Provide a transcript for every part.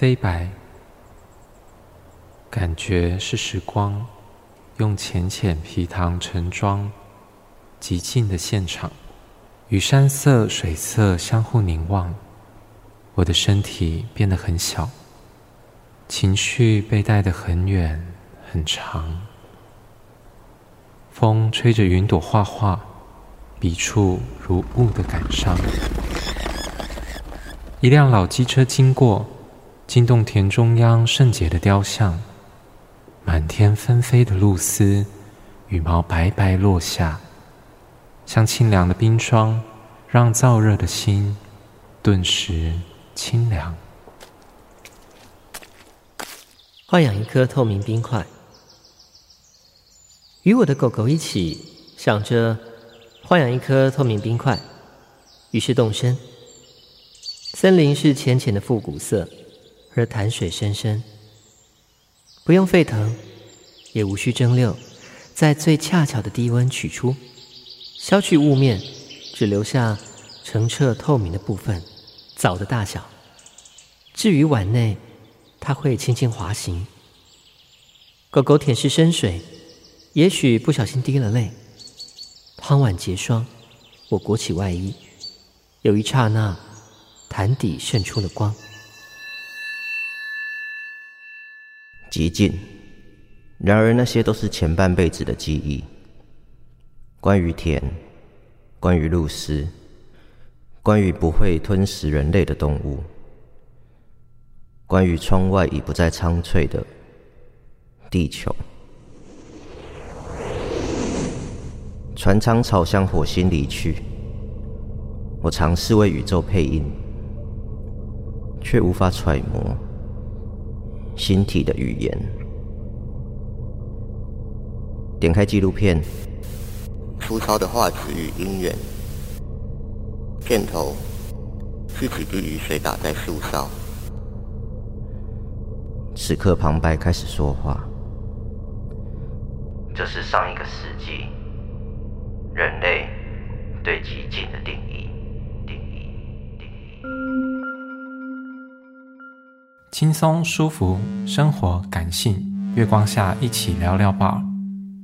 飞白，感觉是时光用浅浅皮糖盛装，极静的现场，与山色水色相互凝望，我的身体变得很小，情绪被带得很远很长，风吹着云朵画画，笔触如雾的感伤。一辆老机车经过，惊动田中央圣洁的雕像。满天纷飞的露丝，羽毛白白落下，像清凉的冰霜，让燥热的心顿时清凉。画养一颗透明冰块，与我的狗狗一起想着画养一颗透明冰块，于是动身。森林是浅浅的复古色，而潭水深深，不用沸腾，也无需蒸馏，在最恰巧的低温取出，消去雾面，只留下澄澈透明的部分，枣的大小。至于碗内，它会轻轻滑行。狗狗舔舐深水，也许不小心滴了泪。汤碗结霜，我裹起外衣，有一刹那。潭底渗出了光，寂静。然而那些都是前半辈子的记忆。关于田，关于露丝，关于不会吞食人类的动物，关于窗外已不再苍翠的地球。船舱朝向火星离去，我尝试为宇宙配音。却无法揣摩星体的语言。点开纪录片，粗糙的画质与音源。片头是几滴雨水打在树梢。此刻旁白开始说话。这是上一个世纪人类对寂静的定义。轻松舒服，生活感性，月光下一起聊聊吧。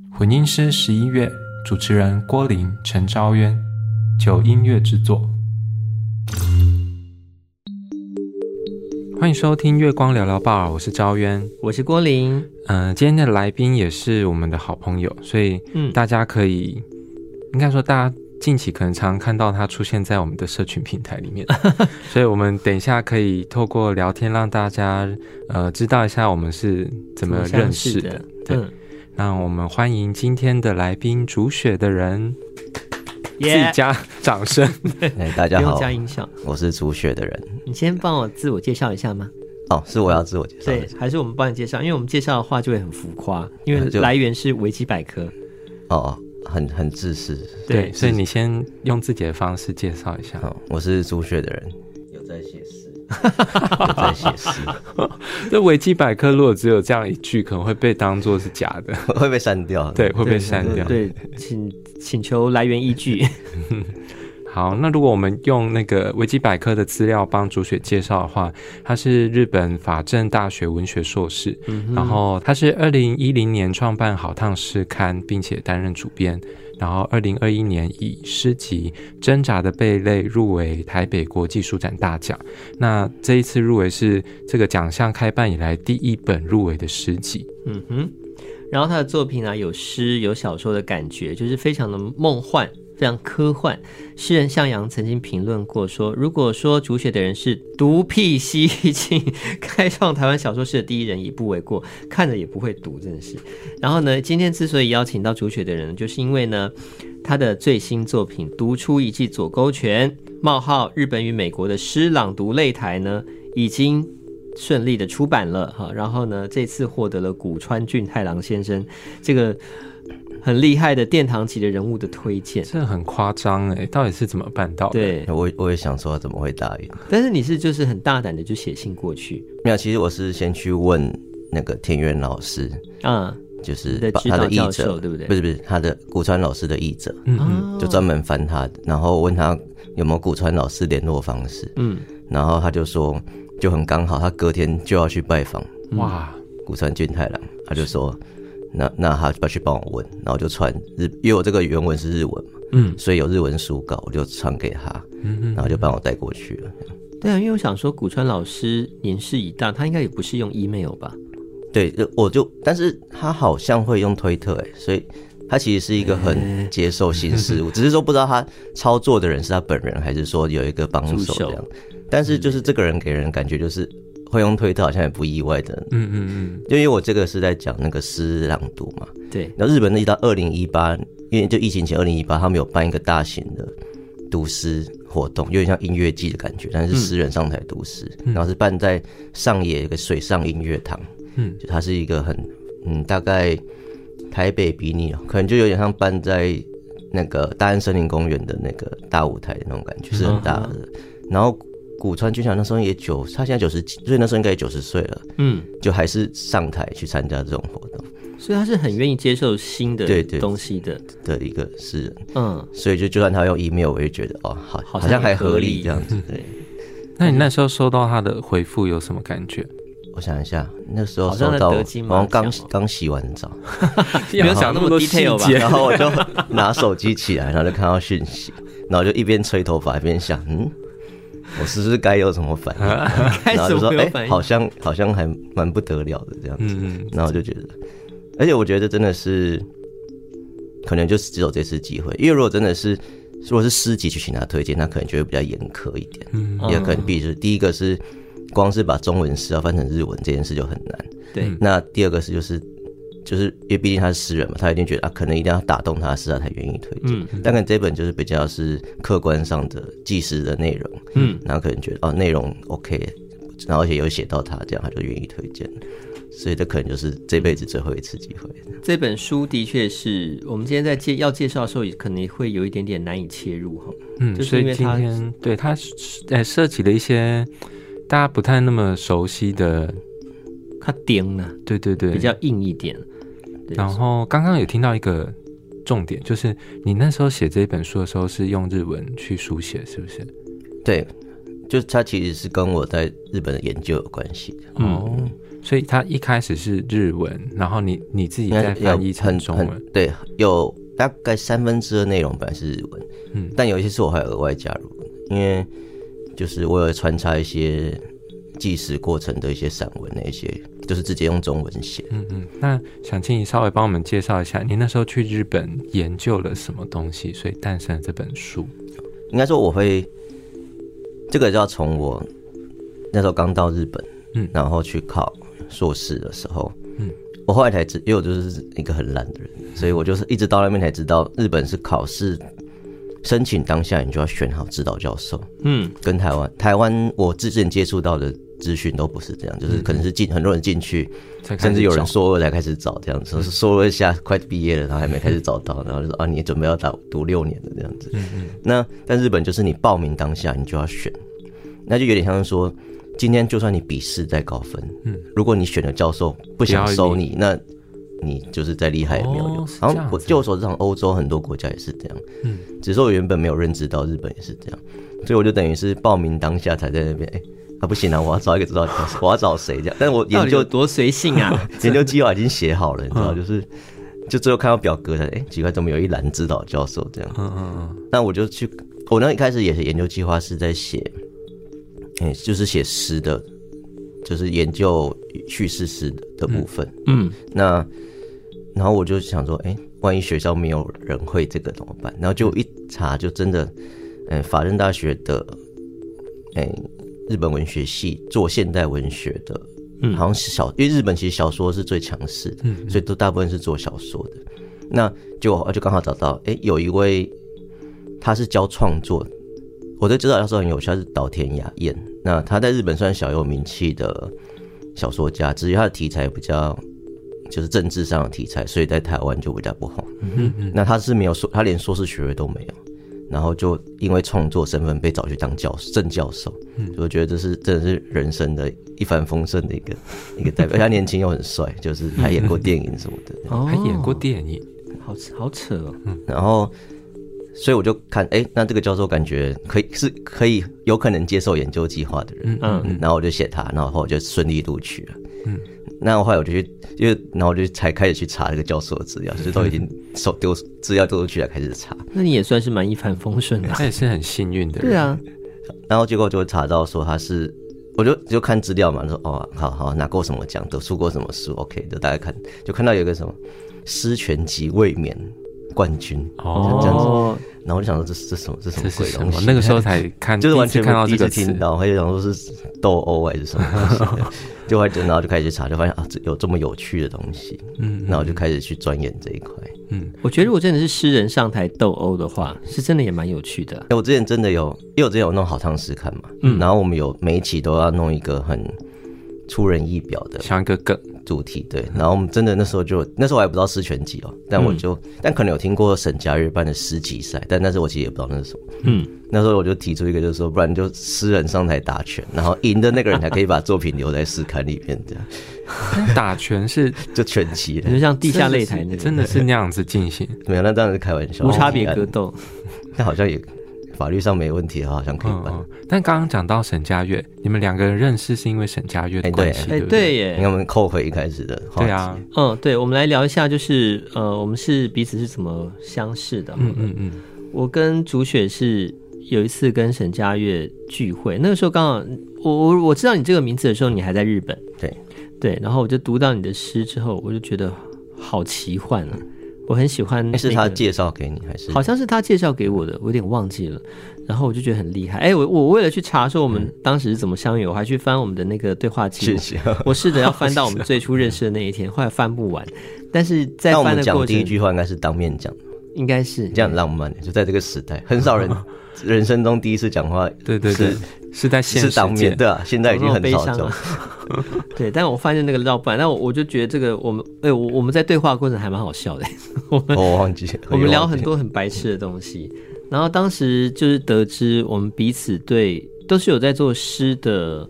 混音师十一月，主持人郭林、陈昭渊，就音乐制作。欢迎收听月光聊聊吧，我是昭渊，我是郭林。嗯、呃，今天的来宾也是我们的好朋友，所以大家可以，嗯、应该说大家。近期可能常常看到他出现在我们的社群平台里面，所以我们等一下可以透过聊天让大家呃知道一下我们是怎么认识的。对，嗯、那我们欢迎今天的来宾煮雪的人，自己加掌声。哎，大家好，加音效。我是煮雪的人。你先帮我自我介绍一下吗？哦，是我要自我介绍。对，还是我们帮你介绍？因为我们介绍的话就会很浮夸，因为来源是维基百科。哦。很很自私，对，对，所以你先用自己的方式介绍一下。好，我是朱雪的人，有在写诗，有在写诗。这维基百科如果只有这样一句，可能会被当做是假的，会被删掉。对，会被删掉。对，请请求来源依据。好，那如果我们用那个维基百科的资料帮竹雪介绍的话，他是日本法政大学文学硕士，嗯、然后他是二零一零年创办《好烫诗刊》，并且担任主编，然后二零二一年以诗集《挣扎的贝类》入围台北国际书展大奖。那这一次入围是这个奖项开办以来第一本入围的诗集。嗯哼，然后他的作品呢、啊，有诗有小说的感觉，就是非常的梦幻。非常科幻，诗人向阳曾经评论过说：“如果说煮雪的人是独辟蹊径，开创台湾小说史的第一人，也不为过。看着也不会读，真的是。”然后呢，今天之所以邀请到煮雪的人，就是因为呢，他的最新作品《读出一记左勾拳》冒号日本与美国的诗朗读擂台呢，已经顺利的出版了哈。然后呢，这次获得了古川俊太郎先生这个。很厉害的殿堂级的人物的推荐，这很夸张哎，到底是怎么办到的？对，我我也想说怎么会答应，但是你是就是很大胆的就写信过去。没有，其实我是先去问那个田园老师，啊、嗯，就是他的译者，对不对？不是不是，他的古川老师的译者，嗯嗯，就专门翻他的，然后问他有没有古川老师联络方式，嗯，然后他就说就很刚好，他隔天就要去拜访哇。古川俊太郎，他就说，那那他要去帮我问，然后就传日，因为我这个原文是日文嘛，嗯，所以有日文书稿，我就传给他，嗯嗯，然后就帮我带过去了。对啊，因为我想说古川老师年事已大，他应该也不是用 email 吧？对，我就，但是他好像会用推特，哎，所以他其实是一个很接受新事物，只是说不知道他操作的人是他本人，还是说有一个帮手这样。但是就是这个人给人感觉就是会用推特，好像也不意外的。嗯嗯嗯，就因为我这个是在讲那个诗朗读嘛。对。然后日本那一到二零一八，因为就疫情前二零一八，他们有办一个大型的读诗活动，有点像音乐季的感觉，但是诗人上台读诗，嗯、然后是办在上野一个水上音乐堂。嗯，就它是一个很嗯，大概台北比拟，可能就有点像办在那个大安森林公园的那个大舞台的那种感觉，是很大的。嗯、然后。古川俊太郎那时候也九，他现在九十几，所以那时候应该也九十岁了。嗯，就还是上台去参加这种活动，所以他是很愿意接受新的对对东西的的一个诗人。嗯，所以就就算他用 email，我也觉得哦，好，好像还合理这样子。对。那你那时候收到他的回复有什么感觉？我想一下，那时候收到，好像刚刚洗完澡，没有想那么多 detail 吧？然后我就拿手机起来，然后就看到讯息，然后就一边吹头发一边想，嗯。我是不是该有什么 反应？然后就说：“哎、欸，好像好像还蛮不得了的这样子。嗯”然后就觉得，而且我觉得真的是，可能就是只有这次机会。因为如果真的是，如果是师级去请他推荐，那可能就会比较严苛一点。嗯，也可能，比如第一个是，光是把中文诗要翻成日文这件事就很难。对，那第二个是就是。就是因为毕竟他是诗人嘛，他一定觉得啊，可能一定要打动他，是他才愿意推荐。嗯，但可能这本就是比较是客观上的纪实的内容，嗯，然后可能觉得哦，内容 OK，然后而且有写到他，这样他就愿意推荐。所以这可能就是这辈子最后一次机会。这本书的确是我们今天在介要介绍的时候，也可能会有一点点难以切入哈。嗯，就是因为他对他呃涉及了一些大家不太那么熟悉的，他钉呢，对对对，比较硬一点。然后刚刚有听到一个重点，就是你那时候写这一本书的时候是用日文去书写，是不是？对，就它其实是跟我在日本的研究有关系的。哦，嗯、所以它一开始是日文，然后你你自己在翻译成中文。对，有大概三分之二内容本来是日文，嗯，但有一些是我还额外加入，因为就是我有穿插一些。纪实过程的一些散文，那一些就是直接用中文写。嗯嗯，那想请你稍微帮我们介绍一下，你那时候去日本研究了什么东西，所以诞生了这本书。应该说我会，这个就要从我那时候刚到日本，嗯，然后去考硕士的时候，嗯，我后来才知，因为我就是一个很懒的人，所以我就是一直到那边才知道，日本是考试。申请当下，你就要选好指导教授。嗯，跟台湾台湾我之前接触到的资讯都不是这样，就是可能是进很多人进去，甚至有人硕二才开始找这样子，硕二下快毕业了，然后还没开始找到，然后就说啊，你准备要打读六年的这样子。那但日本就是你报名当下你就要选，那就有点像是说，今天就算你笔试再高分，嗯，如果你选的教授不想收你，那。你就是再厉害也没有用。然后我据我所知，欧洲很多国家也是这样。嗯，只是我原本没有认知到日本也是这样，所以我就等于是报名当下才在那边。哎，啊不行啊，我要找一个指导教授，我要找谁这样？但是我研究多随性啊，研究计划已经写好了，你知道，就是就最后看到表格的哎，奇怪，怎么有一栏指导教授这样？嗯嗯嗯。那我就去，我那一开始也是研究计划是在写，哎，就是写诗的。就是研究叙事诗的的部分，嗯，嗯，那然后我就想说，哎、欸，万一学校没有人会这个怎么办？然后就一查，就真的，嗯、欸，法政大学的，哎、欸，日本文学系做现代文学的，嗯，好像是小，因为日本其实小说是最强势的，嗯，所以都大部分是做小说的。那就就刚好找到，哎、欸，有一位他是教创作。我对指导教授很有趣，他是岛田雅彦。那他在日本算小有名气的小说家，至于他的题材比较就是政治上的题材，所以在台湾就比较不红。嗯嗯。那他是没有硕，他连硕士学位都没有，然后就因为创作身份被找去当教正教授。嗯，我觉得这是真的是人生的一帆风顺的一个 一个代表。他年轻又很帅，就是还演过电影什么的。哦，还演过电影，好好扯哦。然后。所以我就看，哎、欸，那这个教授感觉可以是可以有可能接受研究计划的人，嗯嗯，然后我就写他，然后我就顺利录取了，嗯，那后来我就去，因为然后我就才开始去查这个教授的资料，就是都已经手丢资料丢出去了，开始查。那你也算是蛮一帆风顺的，他也是很幸运的人，对啊。然后结果就查到说他是，我就就看资料嘛，说哦，好好拿过什么奖，得出过什么书，OK，就大概看，就看到有个什么诗拳击卫冕。冠军哦，这样子，然后我就想说这是这什么这什么鬼东西？那个时候才看，就是完全看到第一次听到，还有想说是斗殴还是什么？就会然后就开始去查，就发现啊，这有这么有趣的东西，嗯，然后就开始去钻研这一块。嗯，我觉得如果真的是诗人上台斗殴的话，是真的也蛮有趣的。哎，我之前真的有，因为我之前有弄好唱诗看嘛，嗯，然后我们有每一期都要弄一个很出人意表的，像一个梗。主题对，然后我们真的那时候就那时候我还不知道诗全集哦，但我就、嗯、但可能有听过沈佳悦办的诗集赛，但那时候我其实也不知道那是什么。嗯，那时候我就提出一个，就是说，不然就诗人上台打拳，然后赢的那个人才可以把作品留在诗刊里面。这样打拳是 就拳击，就像地下擂台那个，真的是那样子进行？没有，那当然是开玩笑，无差别格斗，那好像也。法律上没问题的话，好像可以办。嗯嗯、但刚刚讲到沈佳悦，你们两个人认识是因为沈佳悦的关系，哎、对，对，对耶。你看我们扣回一开始的话，对啊，嗯，对，我们来聊一下，就是呃，我们是彼此是怎么相识的？嗯嗯嗯，我跟竹雪是有一次跟沈佳悦聚会，那个时候刚好我我我知道你这个名字的时候，你还在日本，对对，然后我就读到你的诗之后，我就觉得好奇幻啊。我很喜欢、那个，是他介绍给你还是？好像是他介绍给我的，我有点忘记了。然后我就觉得很厉害。哎，我我为了去查说我们当时是怎么相遇，嗯、我还去翻我们的那个对话记录。谢谢。我试着要翻到我们最初认识的那一天，后来翻不完。但是在翻的过程，讲第一句话应该是当面讲，应该是这样浪漫。就在这个时代，很少人 人生中第一次讲话，对对对，是在现当面对啊。现在已经很少了。对，但我发现那个绕不完，但我我就觉得这个我们，哎，我我们在对话过程还蛮好笑的。我们我忘记，我们聊很多很白痴的东西。然后当时就是得知我们彼此对都是有在做诗的，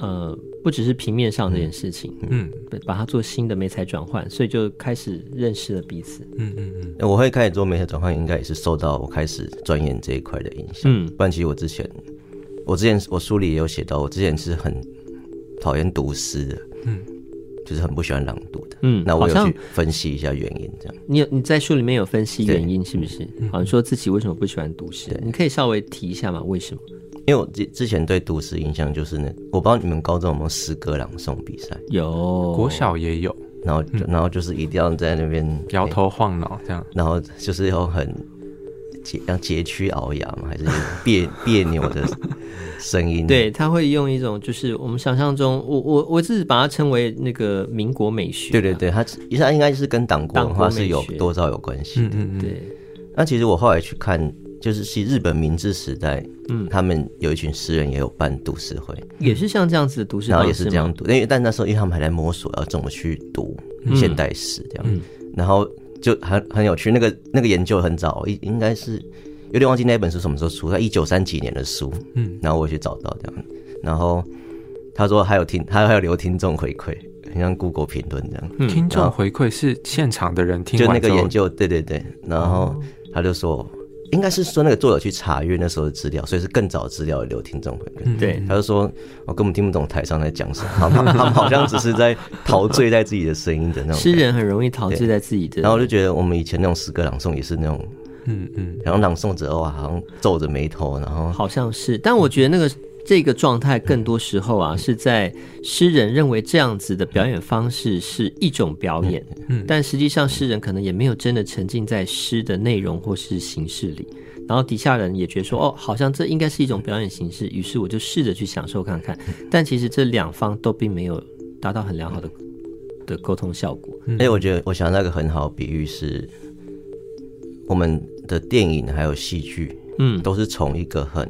呃，不只是平面上这件事情，嗯，把它做新的媒材转换，所以就开始认识了彼此。嗯嗯嗯，我会开始做媒材转换，应该也是受到我开始钻研这一块的影响。嗯，不然其实我之前，我之前我书里也有写到，我之前是很。讨厌读诗的，嗯，就是很不喜欢朗读的，嗯，那我有去分析一下原因，这样。你有你在书里面有分析原因是不是？好像说自己为什么不喜欢读诗，你可以稍微提一下吗？为什么？因为我之之前对读诗印象就是那，我不知道你们高中有没有诗歌朗诵比赛？有，国小也有，然后然后就是一定要在那边摇头晃脑这样，然后就是要很。要佶屈熬牙嘛？还是别 别扭的声音？对，他会用一种就是我们想象中，我我我自己把它称为那个民国美学。对对对，他他应该是跟党国文化是有多少有关系的。嗯嗯，对。那其实我后来去看，就是其日本明治时代，嗯，他们有一群诗人也有办读诗会，也是像这样子的读诗，然后也是这样读。因为但那时候因为他们还在摸索要怎么去读现代诗这样，然后。就很很有趣，那个那个研究很早，应应该是有点忘记那本书什么时候出，在一九三几年的书，嗯，然后我去找到这样，然后他说还有听，他还有留听众回馈，很像 Google 评论这样，嗯、听众回馈是现场的人听就那个研究，对对对，然后他就说。哦应该是说那个作者去查阅那时候的资料，所以是更早资料留听众朋友。对，他就说我根本听不懂台上在讲什么，他们 他们好像只是在陶醉在自己的声音的那种。诗人很容易陶醉在自己的。然后我就觉得我们以前那种诗歌朗诵也是那种，嗯嗯，然后朗诵者哇，好像皱着眉头，然后好像是，但我觉得那个。这个状态更多时候啊，是在诗人认为这样子的表演方式是一种表演，嗯，但实际上诗人可能也没有真的沉浸在诗的内容或是形式里，然后底下人也觉得说，哦，好像这应该是一种表演形式，于是我就试着去享受看看，但其实这两方都并没有达到很良好的的沟通效果。哎，我觉得我想那个很好的比喻是，我们的电影还有戏剧，嗯，都是从一个很。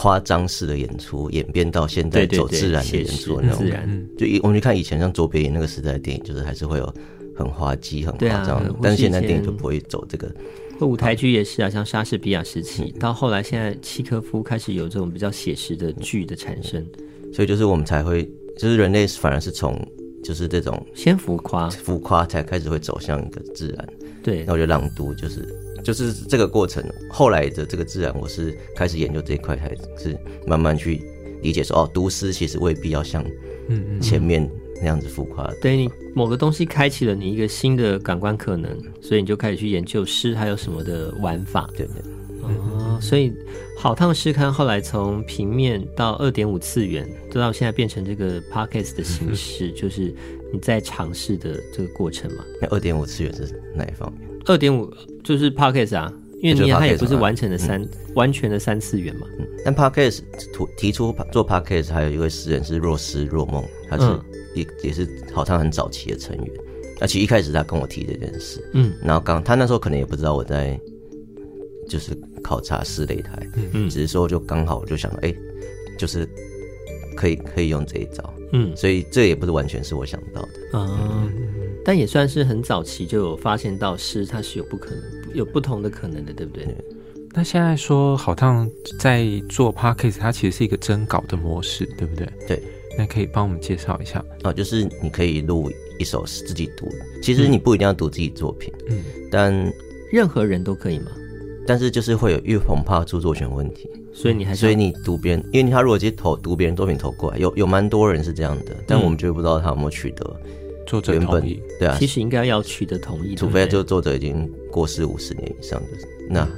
夸张式的演出演变到现在走自然的演出那种，自然。就以我们去看以前像卓别林那个时代的电影，就是还是会有很滑稽、很夸张的。但是现在电影就不会走这个。或舞台剧也是啊，像莎士比亚时期，到后来现在契科夫开始有这种比较写实的剧的产生。所以就是我们才会，就是人类反而是从就是这种先浮夸，浮夸才开始会走向一个自然。对，然觉得朗读就是就是这个过程，后来的这个自然，我是开始研究这一块，还是慢慢去理解说，哦，读诗其实未必要像嗯前面那样子浮夸。对你某个东西开启了你一个新的感官可能，所以你就开始去研究诗还有什么的玩法。对对。哦，所以好烫诗刊后来从平面到二点五次元，直到现在变成这个 Podcast 的形式，就是你在尝试的这个过程嘛。那二点五次元是哪一方面？二点五就是 Podcast 啊，因为你它也不是完成的三、嗯、完全的三次元嘛。嗯、但 Podcast 提出做 Podcast 还有一位诗人是若思若梦，他是也、嗯、也是好像很早期的成员。而且一开始他跟我提这件事，嗯，然后刚他那时候可能也不知道我在就是考察诗擂台，嗯。嗯，只是说就刚好我就想到，哎、欸，就是可以可以用这一招，嗯，所以这也不是完全是我想到的。啊。嗯但也算是很早期就有发现到诗，它是有不可能、有不同的可能的，对不对？那现在说好像在做 Podcast，它其实是一个征稿的模式，对不对？对，那可以帮我们介绍一下啊？就是你可以录一首诗自己读，其实你不一定要读自己作品，嗯，但任何人都可以吗？但是就是会有因为恐怕著作权问题，所以你还是所以你读别人，因为他如果直接投读别人作品投过来，有有蛮多人是这样的，但我们就不知道他有没有取得。作者同意，对啊，其实应该要取得同意，除非就作者已经过世五十年以上，就是那，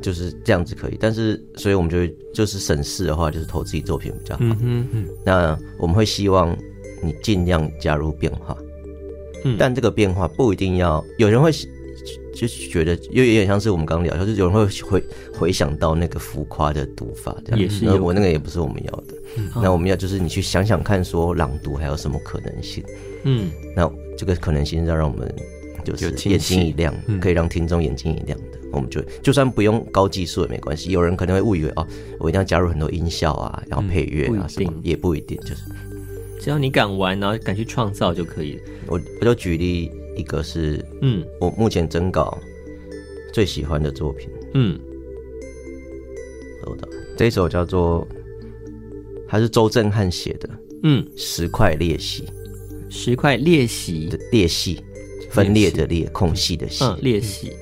就是这样子可以。但是，所以我们就就是审视的话，就是投自己作品比较好。嗯嗯。那我们会希望你尽量加入变化，嗯，但这个变化不一定要有人会就是觉得，又有点像是我们刚刚聊，就是有人会回回想到那个浮夸的读法，这样也是。那我那个也不是我们要的，那我们要就是你去想想看，说朗读还有什么可能性。嗯，那这个可能性要让我们就是眼睛一亮，可以让听众眼睛一亮的，我们就就算不用高技术也没关系。有人可能会误以为哦，我一定要加入很多音效啊，然后配乐啊什么，也不一定，就是。只要你敢玩，然后敢去创造就可以。了。我我就举例一个是，嗯，我目前征稿最喜欢的作品，嗯，这一首叫做，还是周震汉写的，嗯，石块裂隙。石块裂隙的裂隙，分裂的裂，空隙的隙，嗯，裂隙。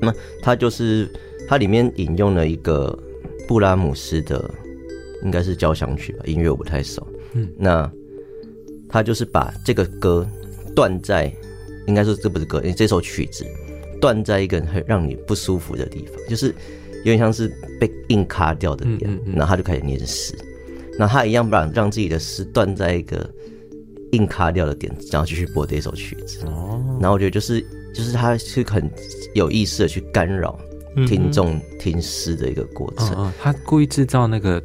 那它就是它里面引用了一个布拉姆斯的，应该是交响曲吧，音乐我不太熟。嗯，那他就是把这个歌断在，应该说这不是歌，因为这首曲子断在一个很让你不舒服的地方，就是有点像是被硬卡掉的点，嗯嗯嗯，然后他就开始念诗，那他一样把让自己的诗断在一个。硬卡掉的点，然后继续播这首曲子。哦，然后我觉得就是就是他是很有意识的去干扰听众听诗的一个过程。嗯，他故意制造那个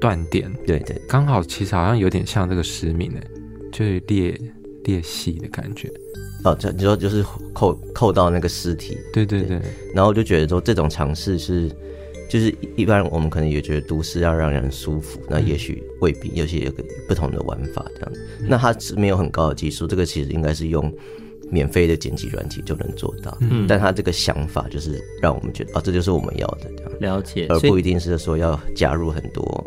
断点，对对，刚好其实好像有点像这个诗名诶，就是裂裂隙的感觉。哦，就你说就是扣扣到那个尸体，对对对。然后我就觉得说这种尝试是。就是一般我们可能也觉得读诗要让人舒服，那也许未必，有些有个不同的玩法这样子。那它是没有很高的技术，这个其实应该是用免费的剪辑软体就能做到。嗯，但他这个想法就是让我们觉得，哦，这就是我们要的这样。了解，而不一定是说要加入很多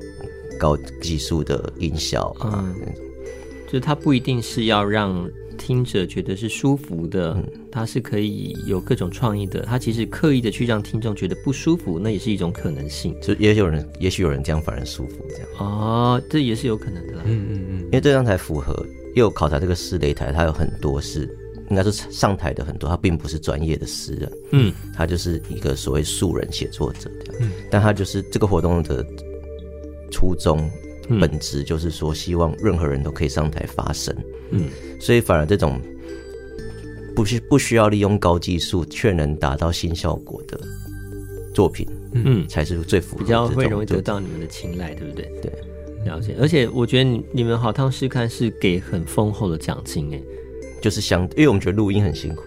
高技术的音效啊那种。就是它不一定是要让。听者觉得是舒服的，他是可以有各种创意的。他其实刻意的去让听众觉得不舒服，那也是一种可能性。就也有人，也许有人这样反而舒服，这样哦，这也是有可能的啦。嗯嗯嗯，因为这样才符合。又有考察这个诗擂台，他有很多是应该是上台的很多，他并不是专业的诗人，嗯，他就是一个所谓素人写作者这样。嗯，但他就是这个活动的初衷。本质就是说，希望任何人都可以上台发声。嗯，所以反而这种不需不需要利用高技术却能达到新效果的作品，嗯，才是最符合比较会容易得到你们的青睐，对不对？对，了解。而且我觉得你你们好烫试看是给很丰厚的奖金，哎，就是相，因为我们觉得录音很辛苦，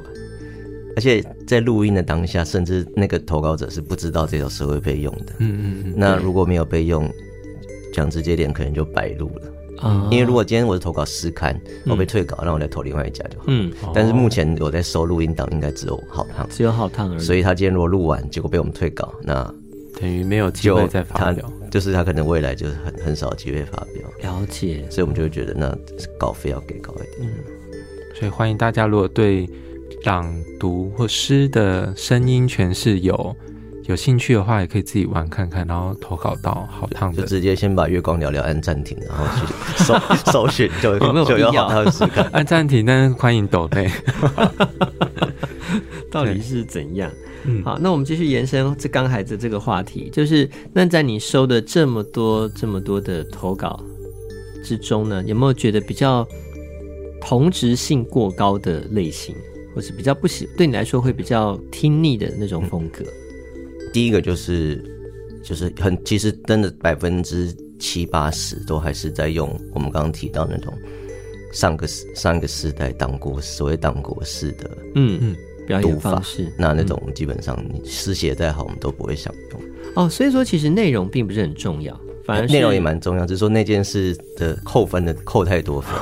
而且在录音的当下，甚至那个投稿者是不知道这首诗会被用的。嗯嗯嗯。那如果没有被用。讲直接点，可能就白录了啊！因为如果今天我是投稿诗刊，我被退稿，那我再投另外一家就好。嗯，但是目前我在收录音档，应该只有好烫，只有好烫而已。所以他今天如果录完，结果被我们退稿，那等于没有机会再发表，就是他可能未来就是很很少机会发表。了解，所以我们就会觉得那稿费要给高一点。嗯，所以欢迎大家，如果对朗读或诗的声音诠释有有兴趣的话，也可以自己玩看看，然后投稿到好烫的，就直接先把月光聊聊按暂停，然后去 搜搜寻就有没有必要就有好烫时刻按暂停，但是欢迎抖内。到底是怎样？嗯，好，那我们继续延伸这刚才的这个话题，就是那在你收的这么多这么多的投稿之中呢，有没有觉得比较同质性过高的类型，或是比较不喜对你来说会比较听腻的那种风格？嗯、第一个就是就是很其实真的百分之七八十都还是在用我们刚刚提到那种上个上个时代当过所谓当国式的嗯嗯。表演方式，那那种基本上你诗写再好，我们都不会想用。哦，所以说其实内容并不是很重要，反而内容也蛮重要，只是说那件事的扣分的扣太多分。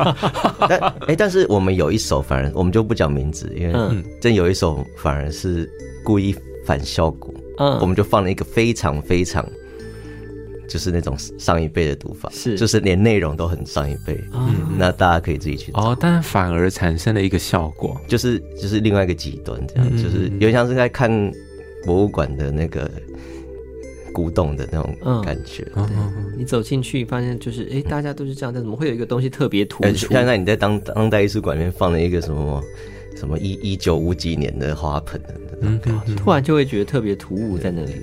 但哎、欸，但是我们有一首反而我们就不讲名字，因为真有一首反而是故意反效果，嗯，我们就放了一个非常非常。就是那种上一辈的读法，是。就是连内容都很上一辈，嗯，那大家可以自己去哦，但反而产生了一个效果，就是就是另外一个极端，这样、嗯、就是有点像是在看博物馆的那个古董的那种感觉。嗯、对，你走进去发现就是，哎、欸，大家都是这样，但怎么会有一个东西特别突出？现在你在当当代艺术馆里面放了一个什么什么一一九五几年的花盆的那种感觉，突然就会觉得特别突兀在那里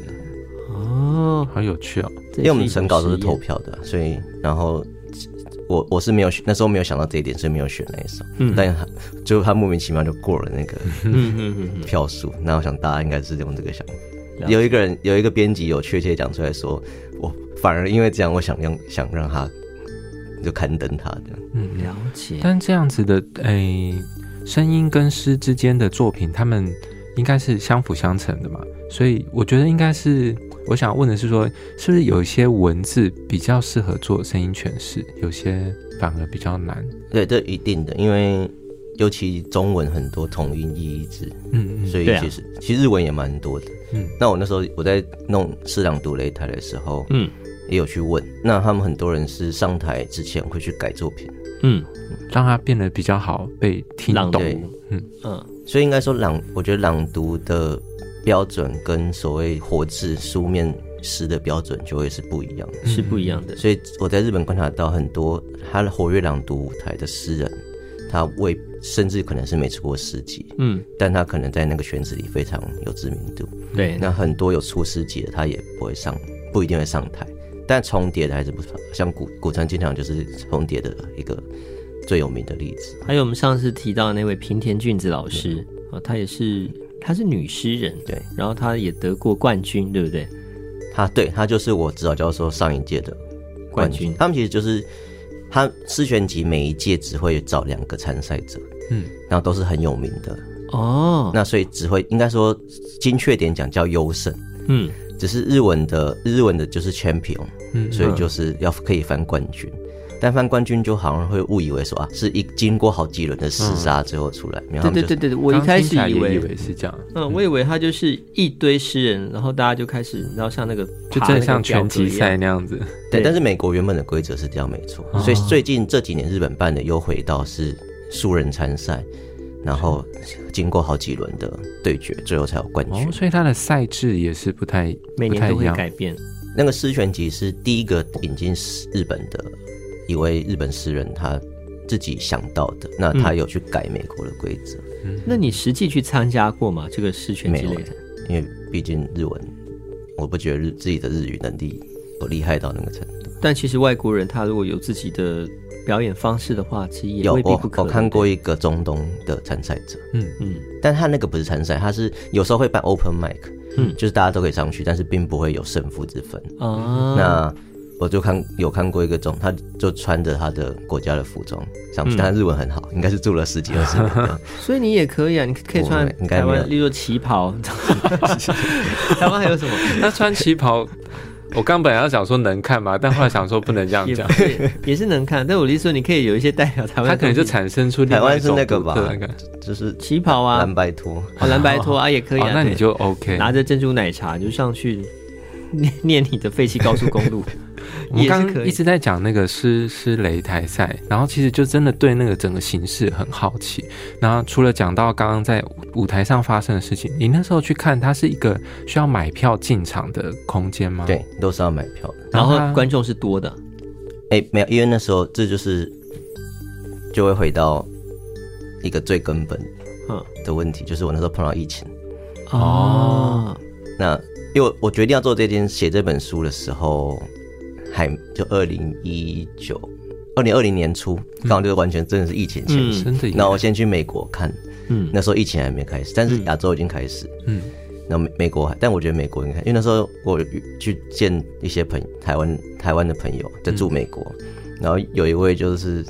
哦，好有趣哦！因为我们审稿都是投票的，所以然后我我是没有那时候没有想到这一点，所以没有选那一首。嗯，但他就他莫名其妙就过了那个票数。那我想大家应该是用这个想法。有一个人有一个编辑有确切讲出来说，我反而因为这样，我想让想让他就刊登他的。嗯，了解。但这样子的诶，声音跟诗之间的作品，他们应该是相辅相成的嘛？所以我觉得应该是。我想问的是说，是不是有一些文字比较适合做声音诠释，有些反而比较难？对，这一定的，因为尤其中文很多同音异义字，嗯嗯，所以其实、啊、其实日文也蛮多的，嗯。那我那时候我在弄诗朗读擂台的时候，嗯，也有去问，那他们很多人是上台之前会去改作品，嗯，让它变得比较好被听懂，嗯嗯，所以应该说朗，我觉得朗读的。标准跟所谓活字书面诗的标准就会是不一样的，是不一样的。所以我在日本观察到很多他的活跃朗读舞台的诗人，他未甚至可能是没出过诗集，嗯，但他可能在那个圈子里非常有知名度。对，那很多有出诗集的，他也不会上，不一定会上台，但重叠的还是不少。像古古城经常就是重叠的一个最有名的例子。还有我们上次提到的那位平田俊子老师啊，她也是。她是女诗人，对，然后她也得过冠军，对不对？她对，她就是我指导教授上一届的冠军。冠军他们其实就是他诗选集每一届只会找两个参赛者，嗯，然后都是很有名的哦。那所以只会应该说精确点讲叫优胜，嗯，只是日文的日文的就是 champion，嗯，所以就是要可以翻冠军。但翻冠军就好像会误以为说啊，是一经过好几轮的厮杀之后出来。对对对对，我一开始以为以为是这样。嗯，我以为他就是一堆诗人，然后大家就开始，然后像那个就真的像拳击赛那样子。对，但是美国原本的规则是这样没错，所以最近这几年日本办的又回到是数人参赛，然后经过好几轮的对决，最后才有冠军。所以它的赛制也是不太每年都会改变。那个诗选集是第一个引进日本的。一位日本诗人，他自己想到的，那他有去改美国的规则。嗯，那你实际去参加过吗？这个诗选之类的？因为毕竟日文，我不觉得日自己的日语能力有厉害到那个程度。但其实外国人他如果有自己的表演方式的话，其实也未必不可我，我看过一个中东的参赛者，嗯嗯，但他那个不是参赛，他是有时候会办 open mic，嗯，就是大家都可以上去，但是并不会有胜负之分。哦，那。我就看有看过一个种，他就穿着他的国家的服装上去，但他日文很好，应该是住了十几二十年。所以你也可以啊，你可以穿台湾，例如旗袍。台湾还有什么？他穿旗袍，我刚本来要讲说能看嘛，但后来想说不能这样讲，也是能看。但我的意思说，你可以有一些代表台湾，他可能就产生出台湾是那个吧，就是旗袍啊，蓝白拖哦，蓝白拖 啊也可以啊。那你就 OK，拿着珍珠奶茶就上去念念你的废弃高速公路。我们刚刚一直在讲那个诗诗擂台赛，然后其实就真的对那个整个形式很好奇。然后除了讲到刚刚在舞台上发生的事情，你那时候去看，它是一个需要买票进场的空间吗？对，都是要买票的。然后观众是多的。哎，没有，因为那时候这就是就会回到一个最根本的问题，就是我那时候碰到疫情。哦，那。因为我决定要做这件写这本书的时候，还就二零一九二零二零年初，刚好就是完全真的是疫情前夕。那、嗯、我先去美国看，嗯，那时候疫情还没开始，但是亚洲已经开始，嗯。那美美国，但我觉得美国应该，因为那时候我去见一些朋台湾台湾的朋友在住美国，嗯、然后有一位就是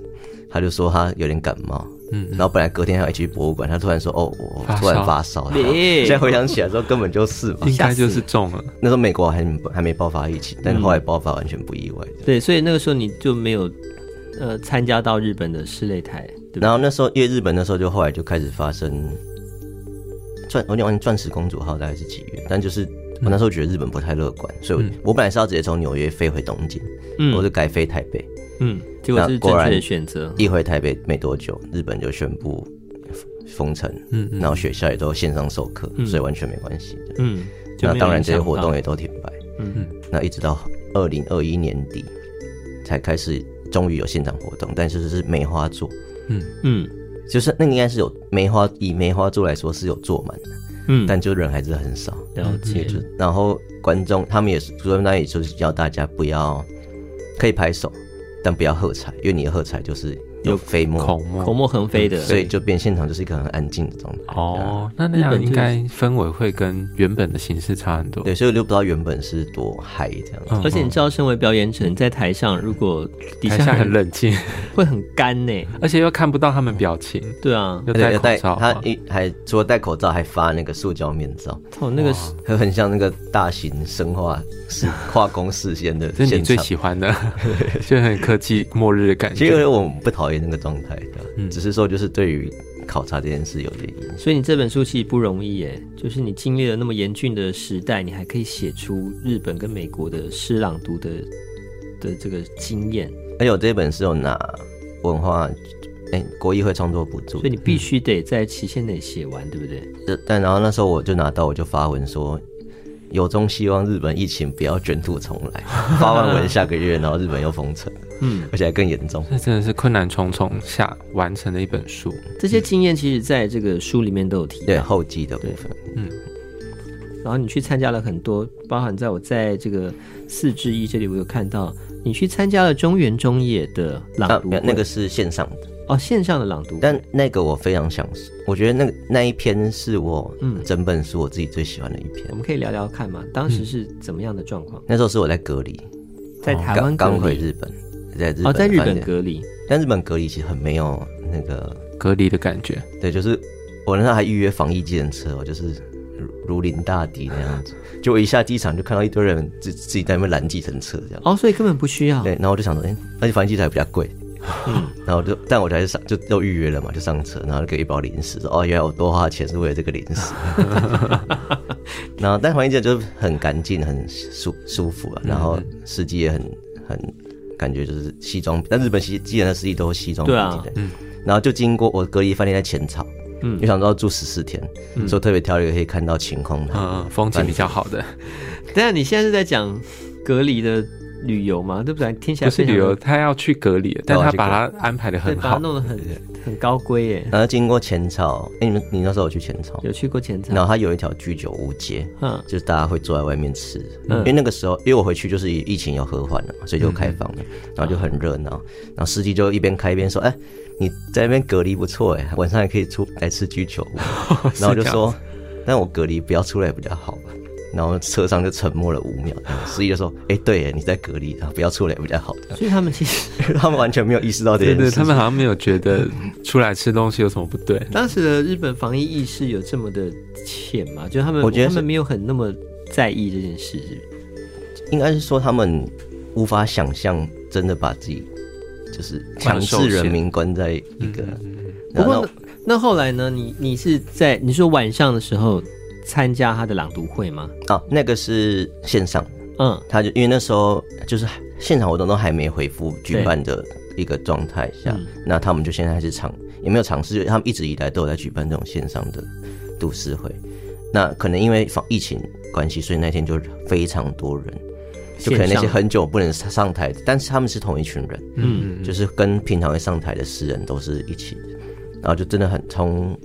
他就说他有点感冒。嗯，然后本来隔天还要去博物馆，他突然说：“哦，我突然发烧。”现在回想起来，说根本就是嘛，应该就是中了。那时候美国还还没爆发疫情，但是后来爆发完全不意外。对，所以那个时候你就没有呃参加到日本的室内台。然后那时候因为日本那时候就后来就开始发生钻，我讲钻石公主号大概是几月？但就是我那时候觉得日本不太乐观，所以我我本来是要直接从纽约飞回东京，嗯，我就改飞台北，嗯。结果是正确的选择。一回台北没多久，日本就宣布封城，嗯，然后学校也都线上授课，嗯、所以完全没关系。嗯，那当然这些活动也都停摆。嗯嗯，那一直到二零二一年底才开始，终于有现场活动，但是是梅花座。嗯嗯，就是那应该是有梅花，以梅花座来说是有坐满的。嗯，但就人还是很少。了解。然后观众他们也是主要那里就是叫大家不要可以拍手。但不要喝彩，因为你的喝彩就是有飞沫，口沫，口沫横飞的，所以就变现场就是一个很安静的状态。哦，那那样应该氛围会跟原本的形式差很多。对，所以我就不知道原本是多嗨这样子。而且你知道，身为表演者，在台上如果底下很冷静，会很干呢，而且又看不到他们表情。对啊，又戴口罩，他一还除了戴口罩，还发那个塑胶面罩。哦，那个是很像那个大型生化是化工事件的，这是你最喜欢的，就很科技末日的感觉。其实我们不讨厌那个状态。嗯，只是说就是对于考察这件事有点影响。所以你这本书其实不容易耶，就是你经历了那么严峻的时代，你还可以写出日本跟美国的诗朗读的的这个经验。而且我这本是有拿文化哎国艺会创作补助，所以你必须得在期限内写完，嗯、对不对？但然后那时候我就拿到，我就发文说。由衷希望日本疫情不要卷土重来，发完文下个月，然后日本又封城，嗯，而且还更严重。这真的是困难重重下完成的一本书。这些经验其实在这个书里面都有提到，对后记的部分，嗯。然后你去参加了很多，包含在我在这个四至一这里，我有看到你去参加了中原中野的朗读，那个是线上的。哦，线上的朗读，但那个我非常想，我觉得那个那一篇是我嗯整本书我自己最喜欢的一篇。我们可以聊聊看嘛？当时是怎么样的状况？那时候是我在隔离，在台湾刚回日本，在日哦，在日本隔离，但日本隔离其实很没有那个隔离的感觉。对，就是我那时候还预约防疫计程车，我就是如临大敌那样子。就我一下机场就看到一堆人自自己在那边拦计程车这样。哦，所以根本不需要。对，然后我就想说，哎，而且防疫机还比较贵。嗯，然后就，但我就还是上，就都预约了嘛，就上车，然后就给一包零食，说哦，原来我多花钱是为了这个零食。然后，但环境就是很干净，很舒舒服啊。然后司机也很很感觉就是西装，但日本西基本的司机都是西装笔挺的。嗯。然后就经过我隔离饭店在浅草，嗯，就想到住十四天，所以特别挑了一个可以看到晴空的，嗯，风景比较好的。但是你现在是在讲隔离的。旅游嘛，对不对？听起来不是旅游，他要去隔离，但他把他安排的很好，把他弄得很很高规耶。然后经过浅草，哎，你们你那时候有去浅草？有去过浅草。然后他有一条居酒屋街，嗯，就是大家会坐在外面吃，因为那个时候，因为我回去就是疫情要和缓了嘛，所以就开放了，然后就很热闹。然后司机就一边开一边说：“哎，你在那边隔离不错哎，晚上也可以出来吃居酒屋。”然后就说：“但我隔离不要出来比较好吧。”然后车上就沉默了五秒，司机就说：“哎，对，你在隔离，不要出来比较好。”所以他们其实 他们完全没有意识到这件事。对对，他们好像没有觉得出来吃东西有什么不对。当时的日本防疫意识有这么的浅吗？就他们，我觉得他们没有很那么在意这件事。应该是说他们无法想象，真的把自己就是强制人民关在一个。不过那后来呢？你你是在你说晚上的时候？参加他的朗读会吗？哦，那个是线上嗯，他就因为那时候就是现场活动都还没恢复举办的一个状态下，嗯、那他们就现在开始尝，也没有尝试，他们一直以来都有在举办这种线上的读诗会。那可能因为防疫情关系，所以那天就非常多人，就可能那些很久不能上台，但是他们是同一群人，嗯，就是跟平常会上台的诗人都是一起，然后就真的很从。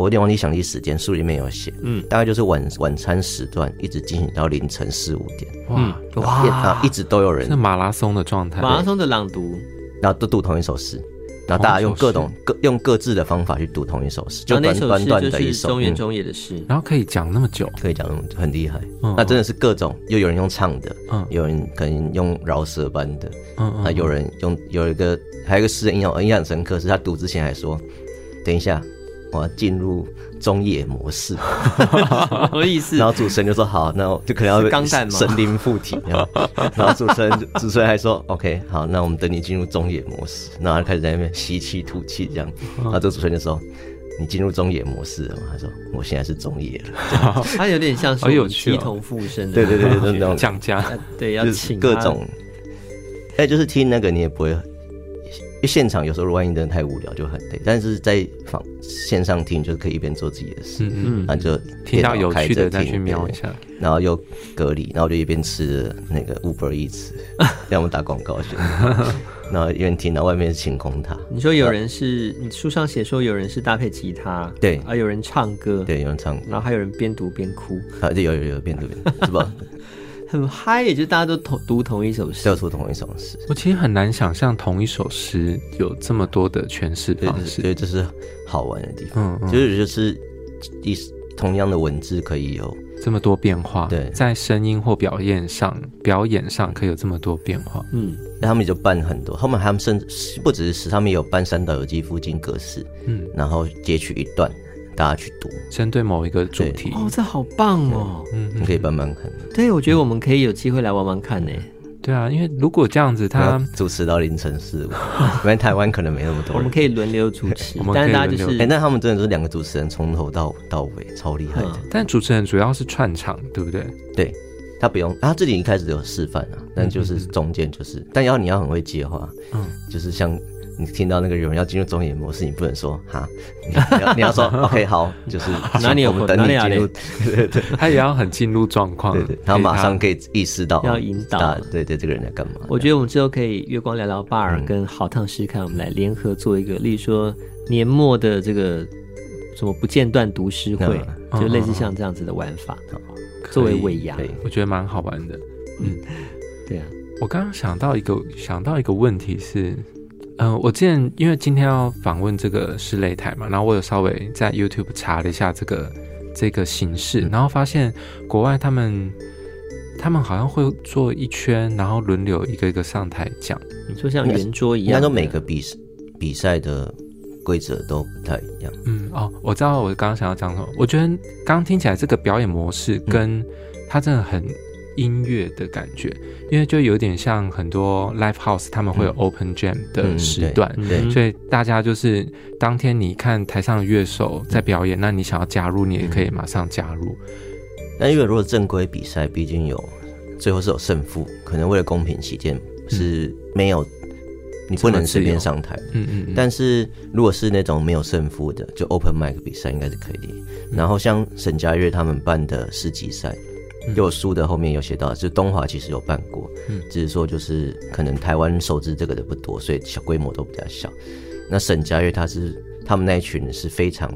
我有点忘记详细时间，书里面有写，嗯，大概就是晚晚餐时段一直进行到凌晨四五点，哇哇，啊，一直都有人，是马拉松的状态，马拉松的朗读，然后都读同一首诗，然后大家用各种各用各自的方法去读同一首诗，就短短短的一首中原中野的诗，然后可以讲那么久，可以讲那么久，很厉害，那真的是各种，又有人用唱的，嗯，有人可能用饶舌般的，嗯嗯，有人用有一个还有一个诗人印象印象深刻，是他读之前还说，等一下。我要进入中野模式，什么意思？然后主持人就说：“好，那我就可能要钢弹神灵附体。” 然后主持人主持人还说：“OK，好，那我们等你进入中野模式。”然后他开始在那边吸气吐气这样。然后这个主持人就说：“你进入中野模式了吗？”他说：“我现在是中野了。”他有点像是鸡同附身的，对对对对，那种降价，对，要请各种。哎，就是听那个你也不会。因为现场有时候如果万一真的太无聊就很累，但是在房线上听就是可以一边做自己的事，嗯嗯，然后就听到有趣的再去瞄一下，然后又隔离，然后就一边吃那个 Uber Eats，让我们打广告去，然后一边听到外面是晴空塔。你说有人是你书上写说有人是搭配吉他，对，啊有人唱歌，对，有人唱歌，然后还有人边读边哭，啊对，有有有边读边哭，是吧？很嗨，也就是大家都同读同一首诗，都读同一首诗。我其实很难想象同一首诗有这么多的诠释方式，对，这是好玩的地方。嗯，就是就是一同样的文字可以有这么多变化。对，在声音或表演上，表演上可以有这么多变化。嗯，那他们就办很多，后面他们甚至不只是诗，他们也有办三岛由纪附近格式，嗯，然后截取一段。大家去读，针对某一个主题哦，这好棒哦！嗯，你可以慢慢看。对，我觉得我们可以有机会来玩玩看呢。对啊，因为如果这样子，他主持到凌晨四五，因为台湾可能没那么多人。我们可以轮流主持，但是大家就是，哎，那他们真的是两个主持人从头到到尾，超厉害的。但主持人主要是串场，对不对？对，他不用，他自己一开始有示范啊，但就是中间就是，但要你要很会接话，嗯，就是像。你听到那个有人要进入中野模式，你不能说哈，你要你要说 OK 好，就是 哪里有我们等你进入，对对对，他也要很进入状况，对对，他马上可以意识到要引导，对对，这个人在干嘛？我觉得我们之后可以月光聊聊 bar 跟好烫诗刊，我们来联合做一个，例如说年末的这个什么不间断读诗会，就类似像这样子的玩法，作为尾牙，我觉得蛮好玩的。嗯，对啊，我刚刚想到一个想到一个问题是。嗯、呃，我之前因为今天要访问这个室擂台嘛，然后我有稍微在 YouTube 查了一下这个这个形式，然后发现国外他们他们好像会做一圈，然后轮流一个一个上台讲。你说像圆桌一样，那都每个比比赛的规则都不太一样。嗯，哦，我知道我刚刚想要讲什么。我觉得刚刚听起来这个表演模式跟他真的很。音乐的感觉，因为就有点像很多 live house，他们会有 open jam 的时段，嗯嗯、所以大家就是当天你看台上的乐手在表演，嗯、那你想要加入，你也可以马上加入。那因为如果正规比赛，毕竟有最后是有胜负，可能为了公平起见是没有，你不能随便上台。嗯嗯。但是如果是那种没有胜负的，就 open mic 比赛应该是可以。嗯、然后像沈佳悦他们办的世集赛。有书的后面有写到，就是东华其实有办过，嗯，只是说就是可能台湾熟知这个的不多，所以小规模都比较小。那沈佳悦他是他们那一群是非常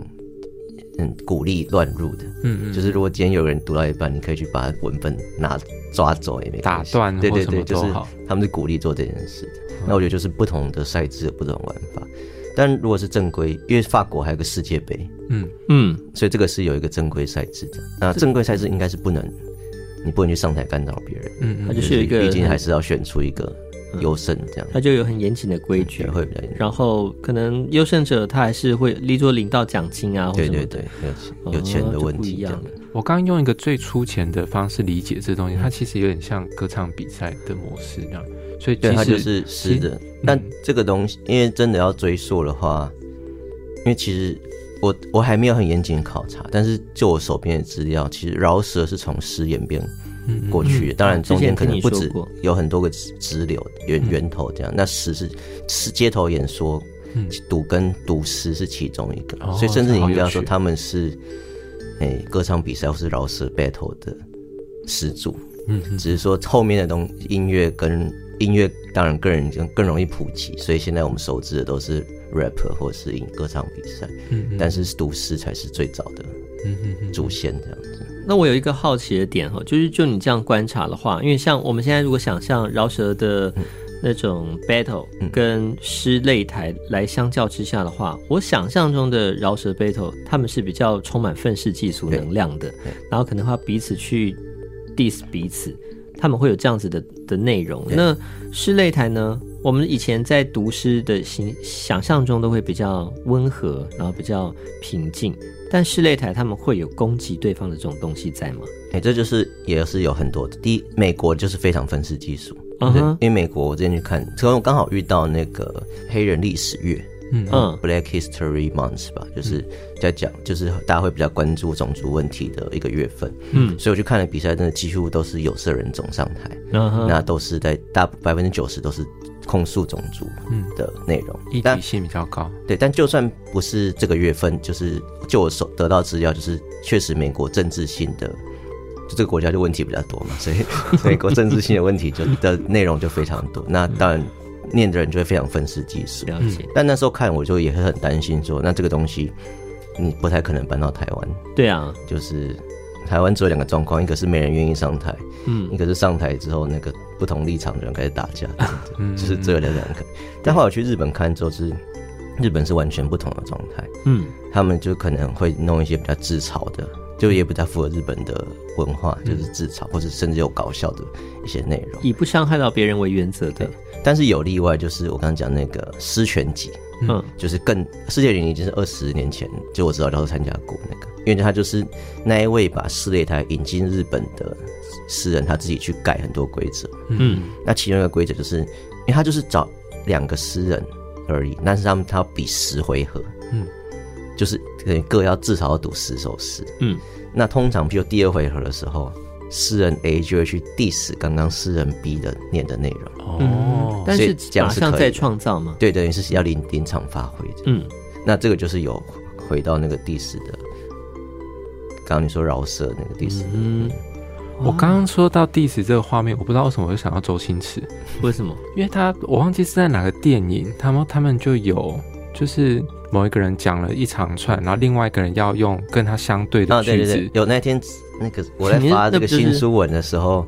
嗯鼓励乱入的，嗯嗯，就是如果今天有人读到一半，你可以去把文本拿抓走也没打断，对对对，就是他们是鼓励做这件事的。嗯、那我觉得就是不同的赛制，不同玩法。但如果是正规，因为法国还有个世界杯，嗯嗯，所以这个是有一个正规赛制的。那正规赛制应该是不能。你不能去上台干扰别人，嗯，他就是有一个，毕竟还是要选出一个优胜这样，他就有很严谨的规矩，会比较严。然后可能优胜者他还是会立作领到奖金啊，对对对，有有钱的问题这样。我刚刚用一个最粗浅的方式理解这东西，它其实有点像歌唱比赛的模式这样，所以对，它就是是的。但这个东西，因为真的要追溯的话，因为其实。我我还没有很严谨考察，但是就我手边的资料，其实饶舌是从诗演变过去的。当然中间可能不止有很多个支流源源头这样。那诗是是街头演说，赌跟赌诗是其中一个，所以甚至你不要说他们是诶歌唱比赛或是饶舌 battle 的始祖，嗯，只是说后面的东音乐跟音乐当然个人更更容易普及，所以现在我们熟知的都是 rapper 或是音歌唱比赛，嗯，但是读诗才是最早的，嗯嗯主线这样子。那我有一个好奇的点哈，就是就你这样观察的话，因为像我们现在如果想象饶舌的那种 battle 跟诗擂台来相较之下的话，我想象中的饶舌 battle 他们是比较充满愤世嫉俗能量的，然后可能会彼此去 diss 彼此。他们会有这样子的的内容。那诗擂台呢？我们以前在读诗的形想象中都会比较温和，然后比较平静。但室擂台他们会有攻击对方的这种东西在吗？哎、欸，这就是也是有很多的。第一，美国就是非常愤世嫉俗。嗯哼，因为美国我之前去看，可能我刚好遇到那个黑人历史月。嗯，Black History Month 吧，就是在讲，就是大家会比较关注种族问题的一个月份。嗯，所以我去看了比赛，真的几乎都是有色人种上台，嗯，那都是在大百分之九十都是控诉种族的内容，议题性比较高。对，但就算不是这个月份，就是就我所得到资料，就是确实美国政治性的，就这个国家就问题比较多嘛，所以 美国政治性的问题就的内容就非常多。那当然。念的人就会非常愤世嫉俗，了解。但那时候看，我就也会很担心，说那这个东西，你不太可能搬到台湾。对啊，就是台湾只有两个状况，一个是没人愿意上台，嗯，一个是上台之后那个不同立场的人开始打架，嗯，就是这两个。但后来我去日本看之后，是日本是完全不同的状态，嗯，他们就可能会弄一些比较自嘲的。就也比较符合日本的文化，就是自嘲，或者甚至有搞笑的一些内容，以不伤害到别人为原则的。但是有例外，就是我刚刚讲那个诗拳击，嗯，就是更世界巡已经是二十年前，就我知道他都参加过那个，因为他就是那一位把诗擂台引进日本的诗人，他自己去改很多规则，嗯，那其中一个规则就是，因为他就是找两个诗人而已，但是他们他要比十回合，嗯。就是各要至少要读十首诗，嗯，那通常比如第二回合的时候，诗人 A 就会去 diss 刚刚诗人 B 的念的内容，哦，但是马上再创造吗？对，等于是要临临场发挥，嗯，那这个就是有回到那个 diss 的，刚刚你说饶舌那个 diss，嗯，我刚刚说到 diss 这个画面，我不知道为什么我就想到周星驰，为什么？因为他我忘记是在哪个电影，他们他们就有就是。某一个人讲了一长串，然后另外一个人要用跟他相对的句子。哦、对对对，有那天那个我在发这个新书文的时候，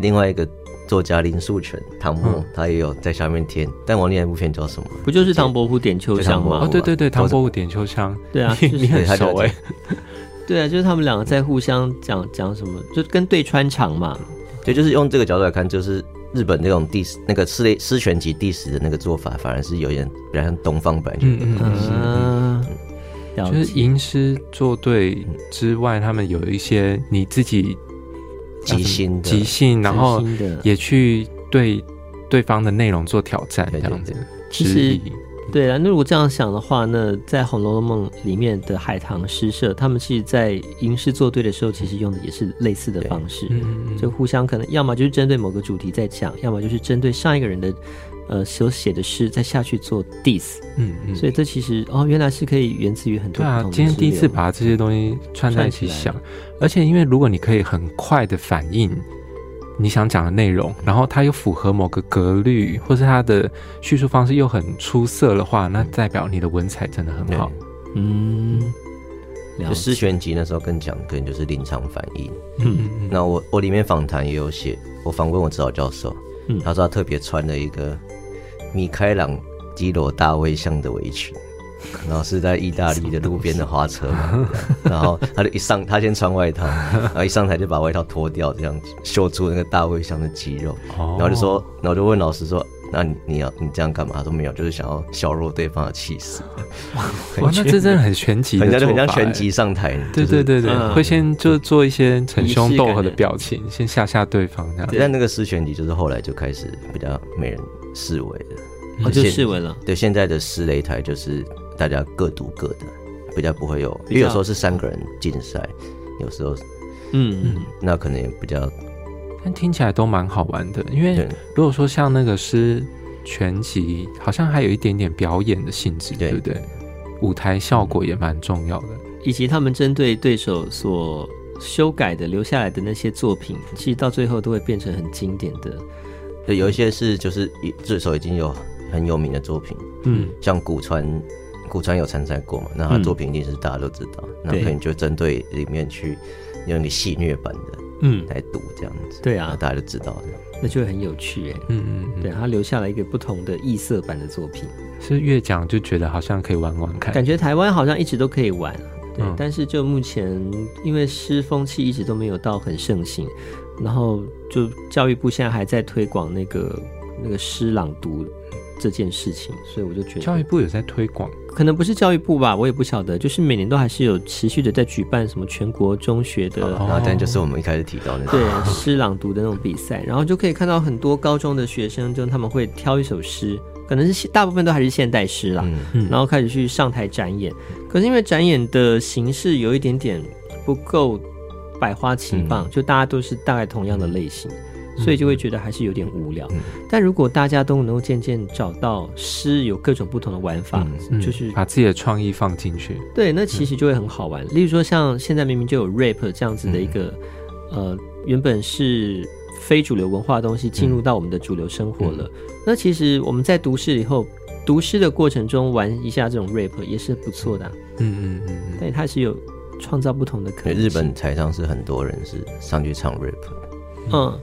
另外一个作家林树全唐墨、嗯、他也有在下面填。但王力那部片叫什么？不就是唐伯虎点秋香吗？哦，对对对，唐伯虎点秋香。对啊，你很熟哎。对啊，就是他们两个在互相讲讲什么，就跟对穿场嘛。对，就是用这个角度来看，就是。日本那种 diss 那个诗类诗拳击 diss 的那个做法，反而是有点比较像东方本来就有的东西。嗯，就是吟诗作对之外，他们有一些你自己即兴即兴，然后也去对对方的内容做挑战，这样子。其实。对啊，那如果这样想的话，那在《红楼梦》里面的海棠诗社，他们其实，在吟诗作对的时候，其实用的也是类似的方式，就互相可能要么就是针对某个主题在讲，要么就是针对上一个人的呃所写的诗再下去做 diss。嗯嗯，所以这其实哦，原来是可以源自于很多。对啊，今天第一次把这些东西串在一起想，而且因为如果你可以很快的反应。你想讲的内容，然后它又符合某个格律，或是它的叙述方式又很出色的话，那代表你的文采真的很好。嗯，就诗选集那时候更讲，可能就是临场反应。嗯嗯嗯。那我我里面访谈也有写，我访问我指导教授，嗯，他说他特别穿了一个米开朗基罗大卫像的围裙。然后是在意大利的路边的花车嘛，然后他就一上，他先穿外套，然后一上台就把外套脱掉，这样子秀出那个大卫像的肌肉，然后就说，然后就问老师说，那你你要你这样干嘛？他说没有，就是想要削弱对方的气势。哇，那这真的很拳击，人家就很像拳击上台。对对对对，会先就做一些逞凶斗狠的表情，先吓吓对方这样。但那个诗拳击就是后来就开始比较没人视为的，哦，就视为了。对，现在的诗擂台就是。大家各读各的，比较不会有，因为有时候是三个人竞赛，有时候，嗯嗯，那可能也比较但听起来都蛮好玩的。因为如果说像那个诗全集，好像还有一点点表演的性质，对，对不对？舞台效果也蛮重要的，以及他们针对对手所修改的留下来的那些作品，其实到最后都会变成很经典的。对，有一些是就是这首已经有很有名的作品，嗯，像古川。古川有参赛过嘛？那他作品一定是大家都知道，嗯、那可能就针对里面去用你戏虐版的，嗯，来读这样子。对啊，大家都知道，那就会很有趣哎。嗯嗯，嗯对，他留下了一个不同的异色版的作品，是越讲就觉得好像可以玩玩看，感觉台湾好像一直都可以玩，对。嗯、但是就目前，因为诗风气一直都没有到很盛行，然后就教育部现在还在推广那个那个诗朗读。这件事情，所以我就觉得教育部有在推广，可能不是教育部吧，我也不晓得。就是每年都还是有持续的在举办什么全国中学的，然后但就是我们一开始提到的对诗朗读的那种比赛，然后就可以看到很多高中的学生，就他们会挑一首诗，可能是大部分都还是现代诗啦，嗯、然后开始去上台展演。可是因为展演的形式有一点点不够百花齐放，嗯、就大家都是大概同样的类型。所以就会觉得还是有点无聊，嗯、但如果大家都能够渐渐找到诗有各种不同的玩法，嗯、就是把自己的创意放进去，对，那其实就会很好玩。嗯、例如说，像现在明明就有 rap 这样子的一个，嗯、呃，原本是非主流文化的东西进入到我们的主流生活了。嗯、那其实我们在读诗以后，读诗的过程中玩一下这种 rap 也是不错的、啊。嗯嗯嗯，对它是有创造不同的可能。日本台上是很多人是上去唱 rap，嗯。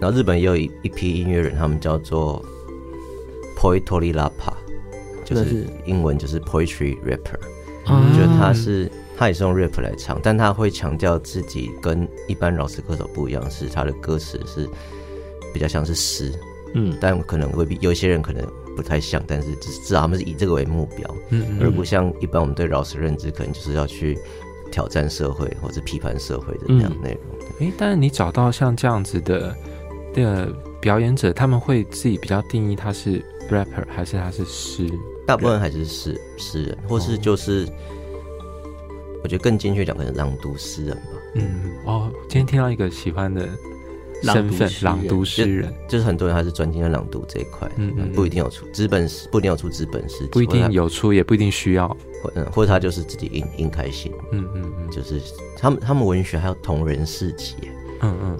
然后日本也有一一批音乐人，他们叫做 poetry rapper，就是英文就是 poetry rapper。我觉得他是他也是用 rap 来唱，但他会强调自己跟一般饶舌歌手不一样，是他的歌词是比较像是诗，嗯，但可能未必有些人可能不太像，但是至少他们是以这个为目标，嗯，嗯，而不像一般我们对饶舌认知，可能就是要去挑战社会或者批判社会的那样内容。哎、嗯，但是你找到像这样子的。的表演者，他们会自己比较定义他是 rapper 还是他是诗？大部分还是诗诗人，或是就是，我觉得更精确讲，可能朗读诗人吧。嗯，哦，今天听到一个喜欢的身份，朗读诗人，就，就是很多人他是专精在朗读这一块，嗯，嗯，不一定有出资本，不一定有出资本诗，不一定有出，也不一定需要，或嗯，或者他就是自己印印开心，嗯嗯嗯，就是他们他们文学还有同人市集，嗯嗯。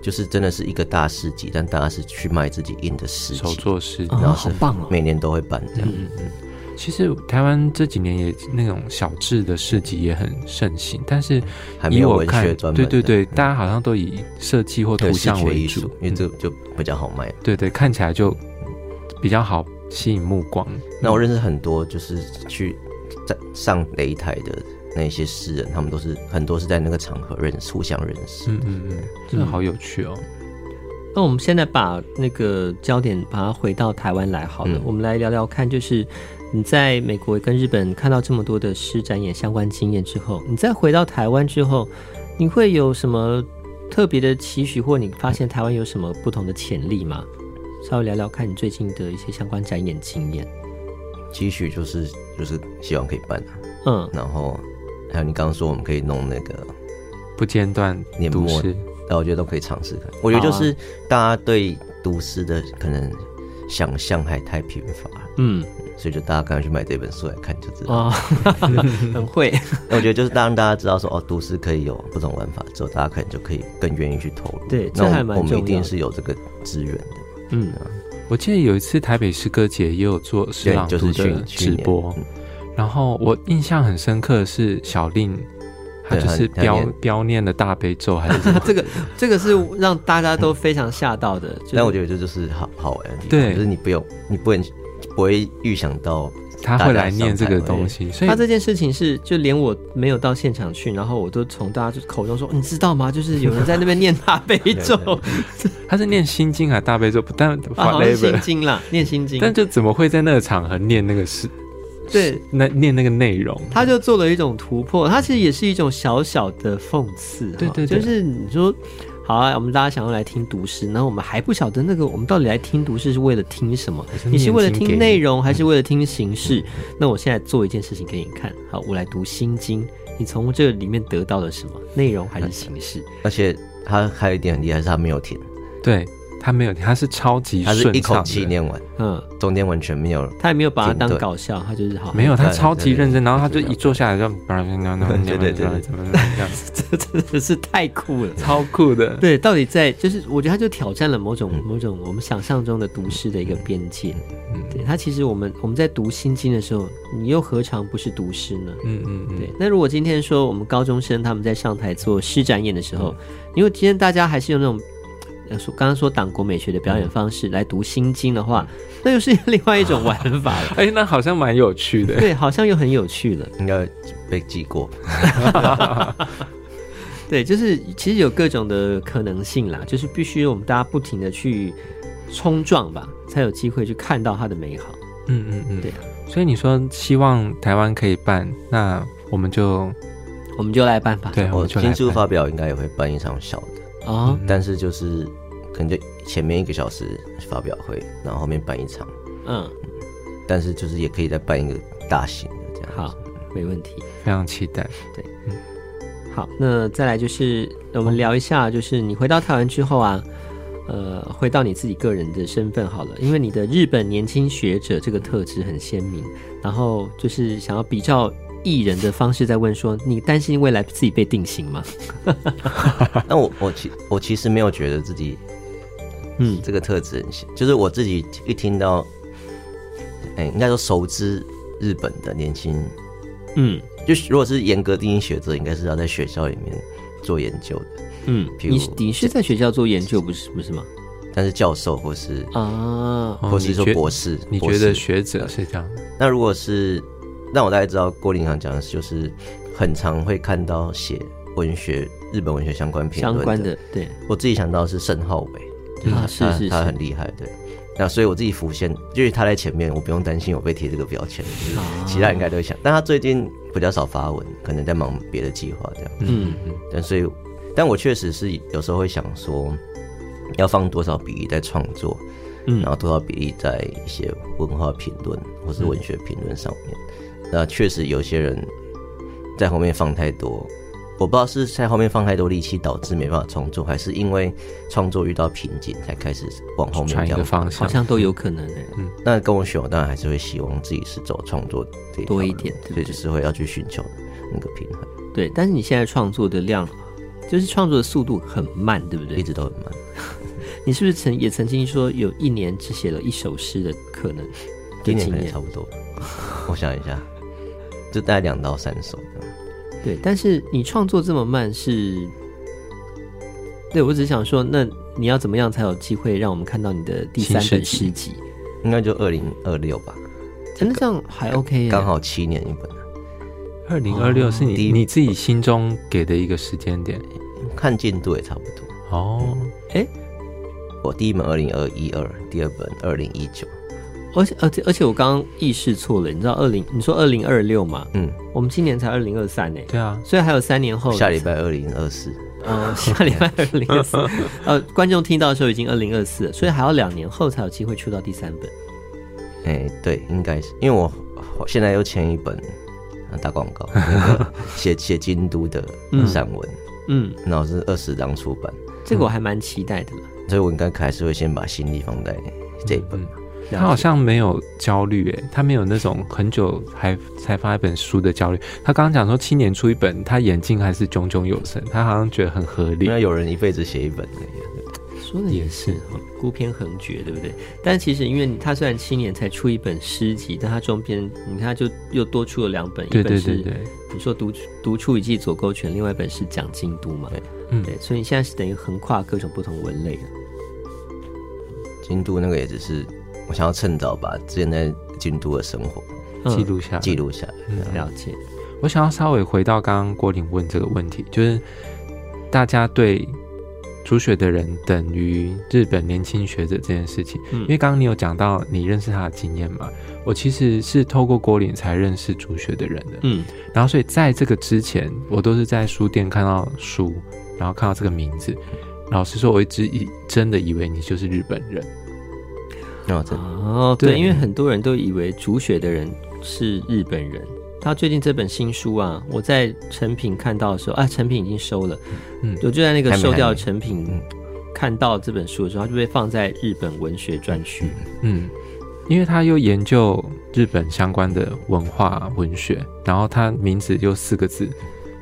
就是真的是一个大市集，但大家是去卖自己印的诗，手作诗，然后是每年都会办这样。嗯嗯。其实台湾这几年也那种小智的市集也很盛行，但是还没有文学专门。对对对，大家好像都以设计或图像为主，因为这个就比较好卖。对对，看起来就比较好吸引目光。那我认识很多就是去在上擂台的。那些诗人，他们都是很多是在那个场合认识，互相认识。嗯嗯嗯，真的好有趣哦。那我们现在把那个焦点把它回到台湾来好了，嗯、我们来聊聊看，就是你在美国跟日本看到这么多的诗展演相关经验之后，你再回到台湾之后，你会有什么特别的期许，或你发现台湾有什么不同的潜力吗？稍微聊聊看你最近的一些相关展演经验。期许就是就是希望可以办，嗯，然后。还有你刚刚说我们可以弄那个不间断年末，那我觉得都可以尝试看。我觉得就是大家对读诗的可能想象还太贫乏，嗯，所以就大家赶快去买这本书来看就知道。哦，很会。那我觉得就是当大家知道说哦，读诗可以有不同玩法之后，大家可能就可以更愿意去投入。对，这还蛮重要。我们一定是有这个资源的。嗯，我记得有一次台北诗歌节也有做诗朗读的直播。然后我印象很深刻的是小令，他就是标标念的大悲咒，还是什么？这个这个是让大家都非常吓到的。但我觉得这就是好好玩的地方，对，就是你不用，你不会不会预想到他会来念这个东西。所以他这件事情是，就连我没有到现场去，然后我都从大家口中说，你知道吗？就是有人在那边念大悲 咒，他是念心经还是大悲咒？不但 好像心经啦，念心经，但就怎么会在那个场合念那个事？对，那念那个内容，他就做了一种突破。他其实也是一种小小的讽刺，对对，对，就是你说，好啊，我们大家想要来听读诗，然后我们还不晓得那个我们到底来听读诗是为了听什么？是你是为了听内容，还是为了听形式？嗯、那我现在做一件事情给你看，好，我来读心经，你从这里面得到了什么内容还是形式？而且他还有一点很厉害，是他没有填，对。他没有，他是超级顺畅，他是一口气念完，嗯，中间完全没有，他也没有把它当搞笑，他就是好，没有，他超级认真，然后他就一坐下来就，对对对，怎么怎么这样，这真的是太酷了，超酷的，对，到底在就是，我觉得他就挑战了某种某种我们想象中的读诗的一个边界，嗯，对他其实我们我们在读《心经》的时候，你又何尝不是读诗呢？嗯嗯嗯，对。那如果今天说我们高中生他们在上台做诗展演的时候，因为今天大家还是用那种。说刚刚说党国美学的表演方式来读《心经》的话，那又是另外一种玩法了。哎，那好像蛮有趣的。对，好像又很有趣了。应该被记过。对，就是其实有各种的可能性啦，就是必须我们大家不停的去冲撞吧，才有机会去看到它的美好。嗯嗯嗯，对啊。所以你说希望台湾可以办，那我们就我们就来办吧。对，我新书发表应该也会办一场小的。啊、哦，但是就是可能就前面一个小时发表会，然后后面办一场，嗯，但是就是也可以再办一个大型的这样。好，没问题，非常期待。对，嗯，好，那再来就是我们聊一下，就是你回到台湾之后啊，呃，回到你自己个人的身份好了，因为你的日本年轻学者这个特质很鲜明，然后就是想要比较。艺人的方式在问说：“你担心未来自己被定型吗？” 那我我其我其实没有觉得自己，嗯，这个特质很像，就是我自己一听到，哎、欸，应该说熟知日本的年轻，嗯，就如果是严格定义学者，应该是要在学校里面做研究的，嗯，你你是在学校做研究不是不是吗？但是教授或是啊，或是说博士，哦、你，觉你觉得学者是这样？那如果是。让我大概知道郭林想讲的是，就是很常会看到写文学、日本文学相关评论相关的。对，我自己想到是盛浩伟，就是他，是是是他，他很厉害。对，那所以我自己浮现，就是他在前面，我不用担心我被贴这个标签。就是其他人应该都会想，但他最近比较少发文，可能在忙别的计划这样。嗯嗯。但所以，但我确实是有时候会想说，要放多少比例在创作，嗯，然后多少比例在一些文化评论或是文学评论上面。嗯那确实有些人在后面放太多，我不知道是在后面放太多力气导致没办法创作，还是因为创作遇到瓶颈才开始往后面这样传一个方向，好像都有可能诶。嗯，那跟我选，我当然还是会希望自己是走创作这多一点，对，所以就是会要去寻求那个平衡。对，但是你现在创作的量，就是创作的速度很慢，对不对？一直都很慢。你是不是曾也曾经说有一年只写了一首诗的可能？今年可能差不多。我想一下。就大概两到三首，对。但是你创作这么慢是，对我只是想说，那你要怎么样才有机会让我们看到你的第三本诗集？应该就二零二六吧。真的这样还 OK，刚好七年一本。二零二六是你你自己心中给的一个时间点，看进度也差不多。哦，哎，我第一本二零二一二，第二本二零一九。而且而且而且我刚刚意识错了，你知道二零你说二零二六嘛？嗯，我们今年才二零二三呢。对啊，所以还有三年后，下礼拜二零二四。嗯，下礼拜二零二四。呃，观众听到的时候已经二零二四了，所以还要两年后才有机会出到第三本。哎、欸，对，应该是因为我现在又签一本打广告，那个 写写京都的散文，嗯，然后是二十张出版，这个我还蛮期待的嘛。所以我应该还是会先把心力放在这一本。嗯他好像没有焦虑，哎，他没有那种很久还才发一本书的焦虑。他刚刚讲说七年出一本，他眼睛还是炯炯有神，他好像觉得很合理。那有人一辈子写一本的，说的也是，孤篇横绝，对不对？但其实因为他虽然七年才出一本诗集，但他中间你看他就又多出了两本，对对对对，你说独独处一记左勾拳，另外一本是讲京都嘛，对，嗯，对，所以你现在是等于横跨各种不同文类的。京都那个也只是。我想要趁早把之前在京都的生活记录下来，记录下来。嗯，了解。我想要稍微回到刚刚郭林问这个问题，就是大家对煮雪的人等于日本年轻学者这件事情，嗯，因为刚刚你有讲到你认识他的经验嘛，我其实是透过郭林才认识煮雪的人的，嗯，然后所以在这个之前，我都是在书店看到书，然后看到这个名字，老实说，我一直以真的以为你就是日本人。哦，对，对，因为很多人都以为煮雪的人是日本人，他最近这本新书啊，我在成品看到的时候，啊，成品已经收了，嗯，我就在那个收掉成品看到这本书的时候，他就被放在日本文学专区，嗯，因为他又研究日本相关的文化文学，然后他名字就四个字，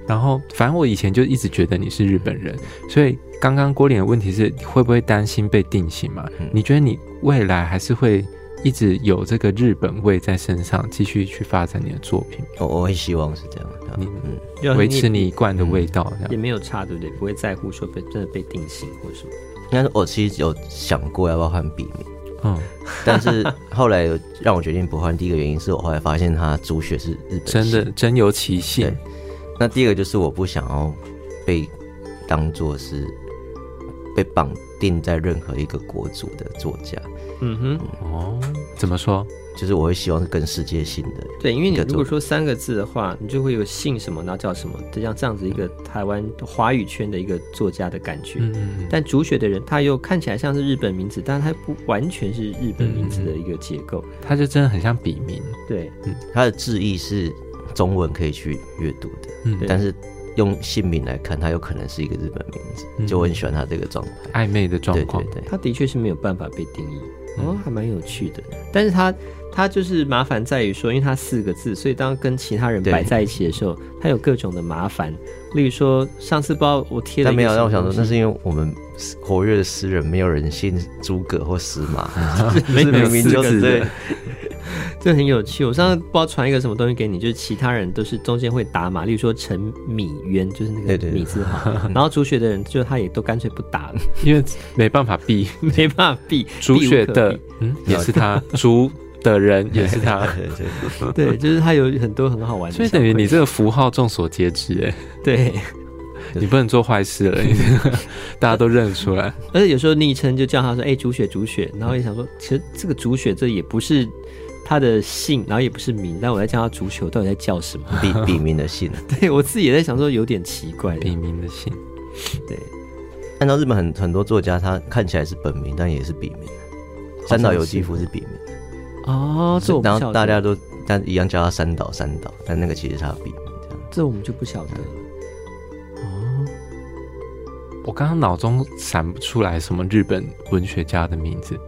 然后反正我以前就一直觉得你是日本人，所以刚刚郭脸的问题是会不会担心被定型嘛？你觉得你未来还是会？一直有这个日本味在身上，继续去发展你的作品。我我会希望是这样，你嗯，维持你一贯的味道，也没有差，对不对？不会在乎说被真的被定型或什么。但是我其实有想过要不要换笔名，嗯，但是后来让我决定不换，第一个原因是我后来发现他主血是日本，真的真有其性。那第二个就是我不想要被当做是被绑定在任何一个国族的作家。嗯哼，哦，怎么说？就是我会希望是更世界性的。对，因为你如果说三个字的话，你就会有姓什么，然后叫什么，就像这样子一个台湾华语圈的一个作家的感觉。嗯嗯。但主写的人他又看起来像是日本名字，但他不完全是日本名字的一个结构，他就真的很像笔名。对，嗯，他的字意是中文可以去阅读的，嗯，但是用姓名来看，他有可能是一个日本名字，就我很喜欢他这个状态，暧昧的状况。对，他的确是没有办法被定义。哦，还蛮有趣的，但是他他就是麻烦在于说，因为他四个字，所以当跟其他人摆在一起的时候，他有各种的麻烦。例如说，上次不知道我贴了，但没有让我想说，那是因为我们活跃的诗人没有人姓诸葛或司马，没有明明就是对。这很有趣，我上次不知道传一个什么东西给你，就是其他人都是中间会打码，例如说陈米渊，就是那个米字号，然后主学的人就他也都干脆不打了，因为没办法避，没办法避主学的，嗯，也是他，主的人也是他，对，就是他有很多很好玩的，所以等于你这个符号众所皆知，哎，对，你不能做坏事了，大家都认出来，而且有时候昵称就叫他说，哎，主雪主雪，然后也想说，其实这个主雪这也不是。他的姓，然后也不是名，但我在叫他足球，到底在叫什么？笔笔名的姓。对，我自己也在想说，有点奇怪。笔名的姓，对。按照日本很很多作家，他看起来是本名，但也是笔名。三岛由纪夫是笔名。哦，这我不晓得。然后大家都但一样叫他三岛三岛，但那个其实是他的笔名。这样，这我们就不晓得了。哦，我刚刚脑中闪不出来什么日本文学家的名字。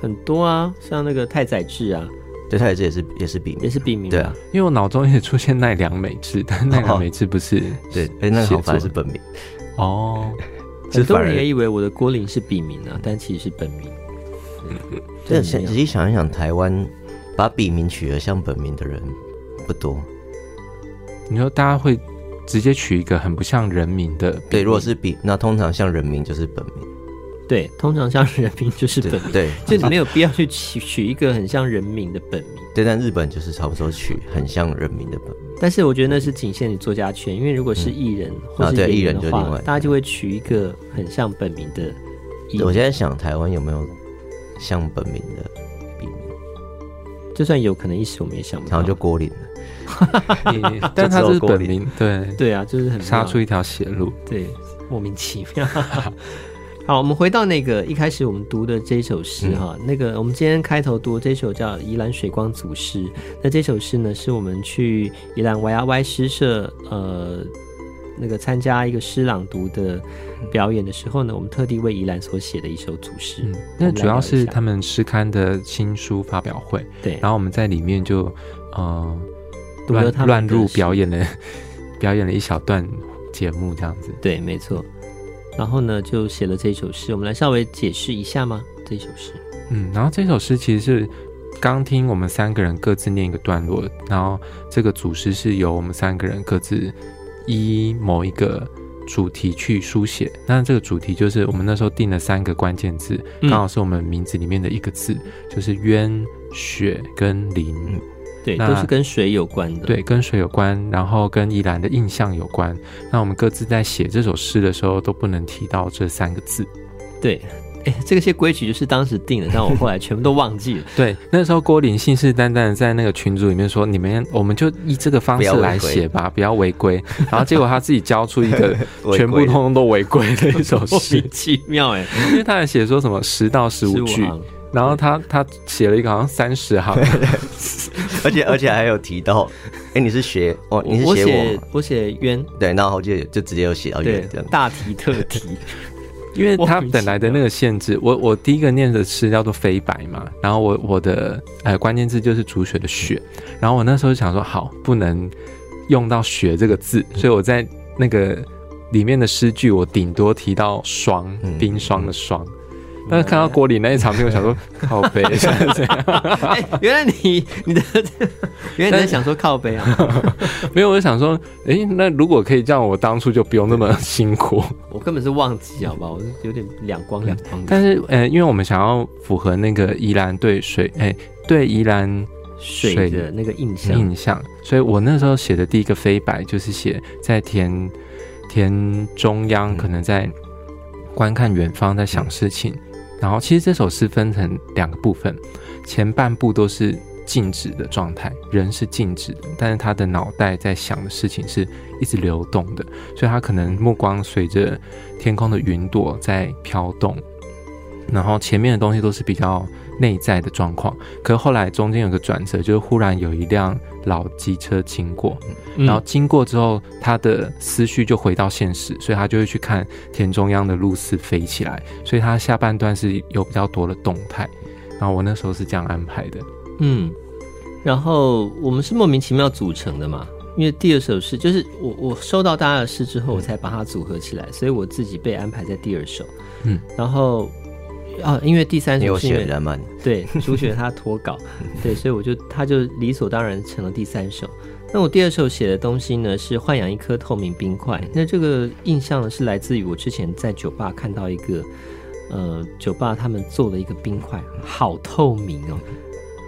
很多啊，像那个太宰治啊，对，太宰治也是也是笔名，也是笔名，对啊，因为我脑中也出现奈良美智，但奈良美智不是，对，哎，那个好像是本名哦。很多人也以为我的郭林是笔名啊，但其实是本名。这仔细想一想，台湾把笔名取得像本名的人不多。你说大家会直接取一个很不像人名的，对，如果是笔，那通常像人名就是本名。对，通常像人名就是本名，对，就你没有必要去取取一个很像人名的本名。对，但日本就是差不多取很像人名的本名。但是我觉得那是仅限于作家圈，因为如果是艺人或是演员的话，大家就会取一个很像本名的。我现在想，台湾有没有像本名的笔名？就算有可能一时我们也想不到，然后就郭林了。但他是本名，对对啊，就是很杀出一条血路，对，莫名其妙。好，我们回到那个一开始我们读的这首诗哈，嗯、那个我们今天开头读的这首叫《宜兰水光祖诗》，那这首诗呢是我们去宜兰 YRY 诗社呃那个参加一个诗朗读的表演的时候呢，我们特地为宜兰所写的一首组诗。嗯，那主要是他们诗刊的新书发表会，对，然后我们在里面就呃乱乱入表演了 表演了一小段节目这样子，对，没错。然后呢，就写了这首诗。我们来稍微解释一下吗？这首诗，嗯，然后这首诗其实是刚听我们三个人各自念一个段落，然后这个组诗是由我们三个人各自依某一个主题去书写。那这个主题就是我们那时候定了三个关键字，刚好是我们名字里面的一个字，嗯、就是渊、雪跟林。对，都是跟水有关的。对，跟水有关，然后跟依兰的印象有关。那我们各自在写这首诗的时候，都不能提到这三个字。对，哎，这些规矩就是当时定的，但我后来全部都忘记了。对，那时候郭林信誓旦旦的在那个群组里面说：“你们，我们就以这个方式来写吧，不要违规。”然后结果他自己交出一个全部通通都违规的一首诗，奇妙哎！因为他还写说什么十到十五句。然后他他写了一个好像三十行，而且而且还有提到，哎、欸，你是学哦，你是写我我写冤，对，然后就就直接有写到冤这样，大题特题。因为他本来的那个限制，我我第一个念的诗叫做飞白嘛，然后我我的呃关键字就是煮雪的雪，然后我那时候就想说好，不能用到雪这个字，所以我在那个里面的诗句，我顶多提到霜，冰霜的霜。但是看到郭里那一场面，我想说 靠北是这样。哎，原来你你的原来你在想说靠背啊？没有，我就想说，哎、欸，那如果可以这样，我当初就不用那么辛苦。我根本是忘记，好不好？我是有点两光两光。但是，呃，因为我们想要符合那个宜兰对水，哎、欸，对宜兰水，水的那个印象印象，所以我那时候写的第一个飞白就是写在田田中央，可能在观看远方，在想事情。然后，其实这首诗分成两个部分，前半部都是静止的状态，人是静止的，但是他的脑袋在想的事情是一直流动的，所以他可能目光随着天空的云朵在飘动。然后前面的东西都是比较内在的状况，可是后来中间有个转折，就是忽然有一辆老机车经过，然后经过之后，他的思绪就回到现实，所以他就会去看田中央的露丝飞起来，所以他下半段是有比较多的动态。然后我那时候是这样安排的，嗯，然后我们是莫名其妙组成的嘛，因为第二首诗就是我我收到大家的诗之后，我才把它组合起来，所以我自己被安排在第二首，嗯，然后。哦，因为第三首是因为人 对主选他脱稿，对，所以我就他就理所当然成了第三首。那我第二首写的东西呢，是豢养一颗透明冰块。那这个印象呢，是来自于我之前在酒吧看到一个呃酒吧他们做了一个冰块，好透明哦，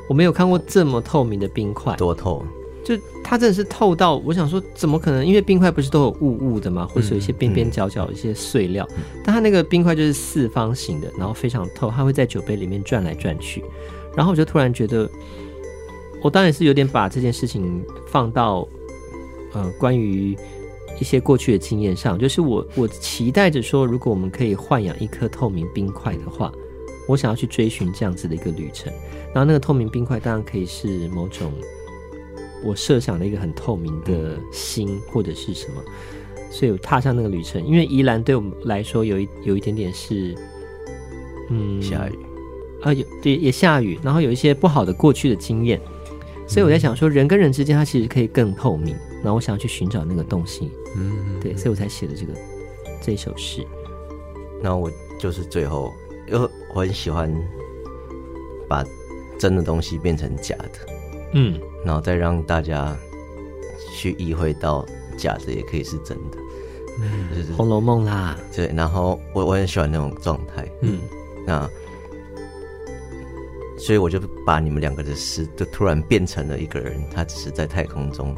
我没有看过这么透明的冰块，多透。就它真的是透到，我想说怎么可能？因为冰块不是都有雾雾的嘛？或是有一些边边角角一些碎料，嗯嗯、但它那个冰块就是四方形的，然后非常透，它会在酒杯里面转来转去。然后我就突然觉得，我当然是有点把这件事情放到呃关于一些过去的经验上，就是我我期待着说，如果我们可以豢养一颗透明冰块的话，我想要去追寻这样子的一个旅程。然后那个透明冰块当然可以是某种。我设想了一个很透明的心，或者是什么，所以我踏上那个旅程。因为宜兰对我们来说有一有一点点是，嗯，下雨啊，有对也下雨，然后有一些不好的过去的经验，所以我在想说，人跟人之间，它其实可以更透明。然后我想要去寻找那个东西，嗯，对，所以我才写的这个这首诗。那我就是最后，因为我很喜欢把真的东西变成假的，嗯。然后再让大家去意会到假的也可以是真的，嗯，就是《红楼梦》啦。对，然后我我很喜欢那种状态，嗯，那所以我就把你们两个的诗就突然变成了一个人，他只是在太空中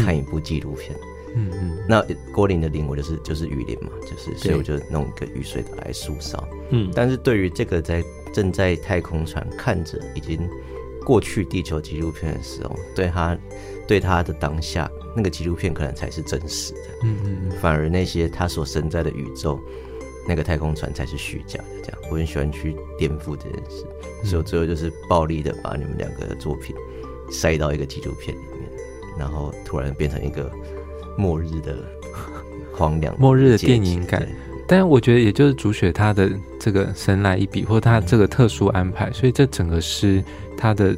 看一部纪录片，嗯嗯。那郭林的林，我就是就是雨林嘛，就是所以我就弄一个雨水的来 sus 烧，嗯。但是对于这个在正在太空船看着已经。过去地球纪录片的时候，对他，对他的当下，那个纪录片可能才是真实的。嗯嗯。反而那些他所身在的宇宙，那个太空船才是虚假的。这样，我很喜欢去颠覆这件事，所以我最后就是暴力的把你们两个的作品塞到一个纪录片里面，然后突然变成一个末日的 荒凉、末日的电影感。但是我觉得，也就是主雪他的这个神来一笔，或他这个特殊安排，所以这整个诗它的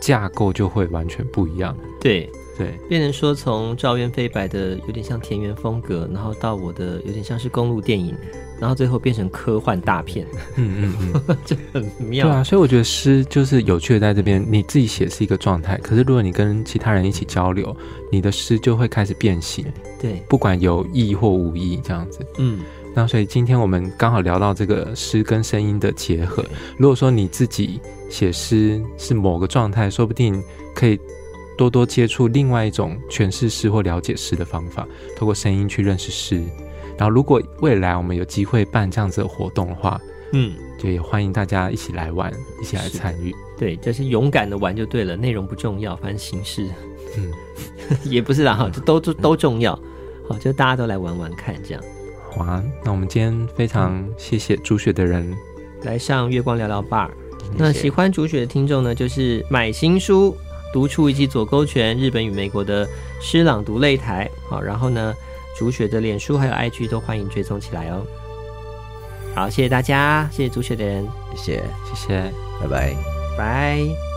架构就会完全不一样。对对，变成说从赵渊飞白的有点像田园风格，然后到我的有点像是公路电影，然后最后变成科幻大片。嗯嗯嗯，这很妙。对啊，所以我觉得诗就是有趣的在这边，你自己写是一个状态，可是如果你跟其他人一起交流，你的诗就会开始变形。对，不管有意或无意，这样子。嗯。那所以今天我们刚好聊到这个诗跟声音的结合。如果说你自己写诗是某个状态，说不定可以多多接触另外一种诠释诗或了解诗的方法，透过声音去认识诗。然后如果未来我们有机会办这样子的活动的话，嗯，就也欢迎大家一起来玩，一起来参与。对，就是勇敢的玩就对了，内容不重要，反正形式，嗯，也不是啦哈，就都都都重要，好，就大家都来玩玩看这样。好啊，那我们今天非常谢谢朱雪的人、嗯、来上月光聊聊 Bar。那喜欢竹雪的听众呢，就是买新书，读出一记左勾拳日本与美国的诗朗读擂台。好，然后呢，竹雪的脸书还有 IG 都欢迎追踪起来哦。好，谢谢大家，谢谢竹雪的人，谢谢，谢谢，拜拜，拜。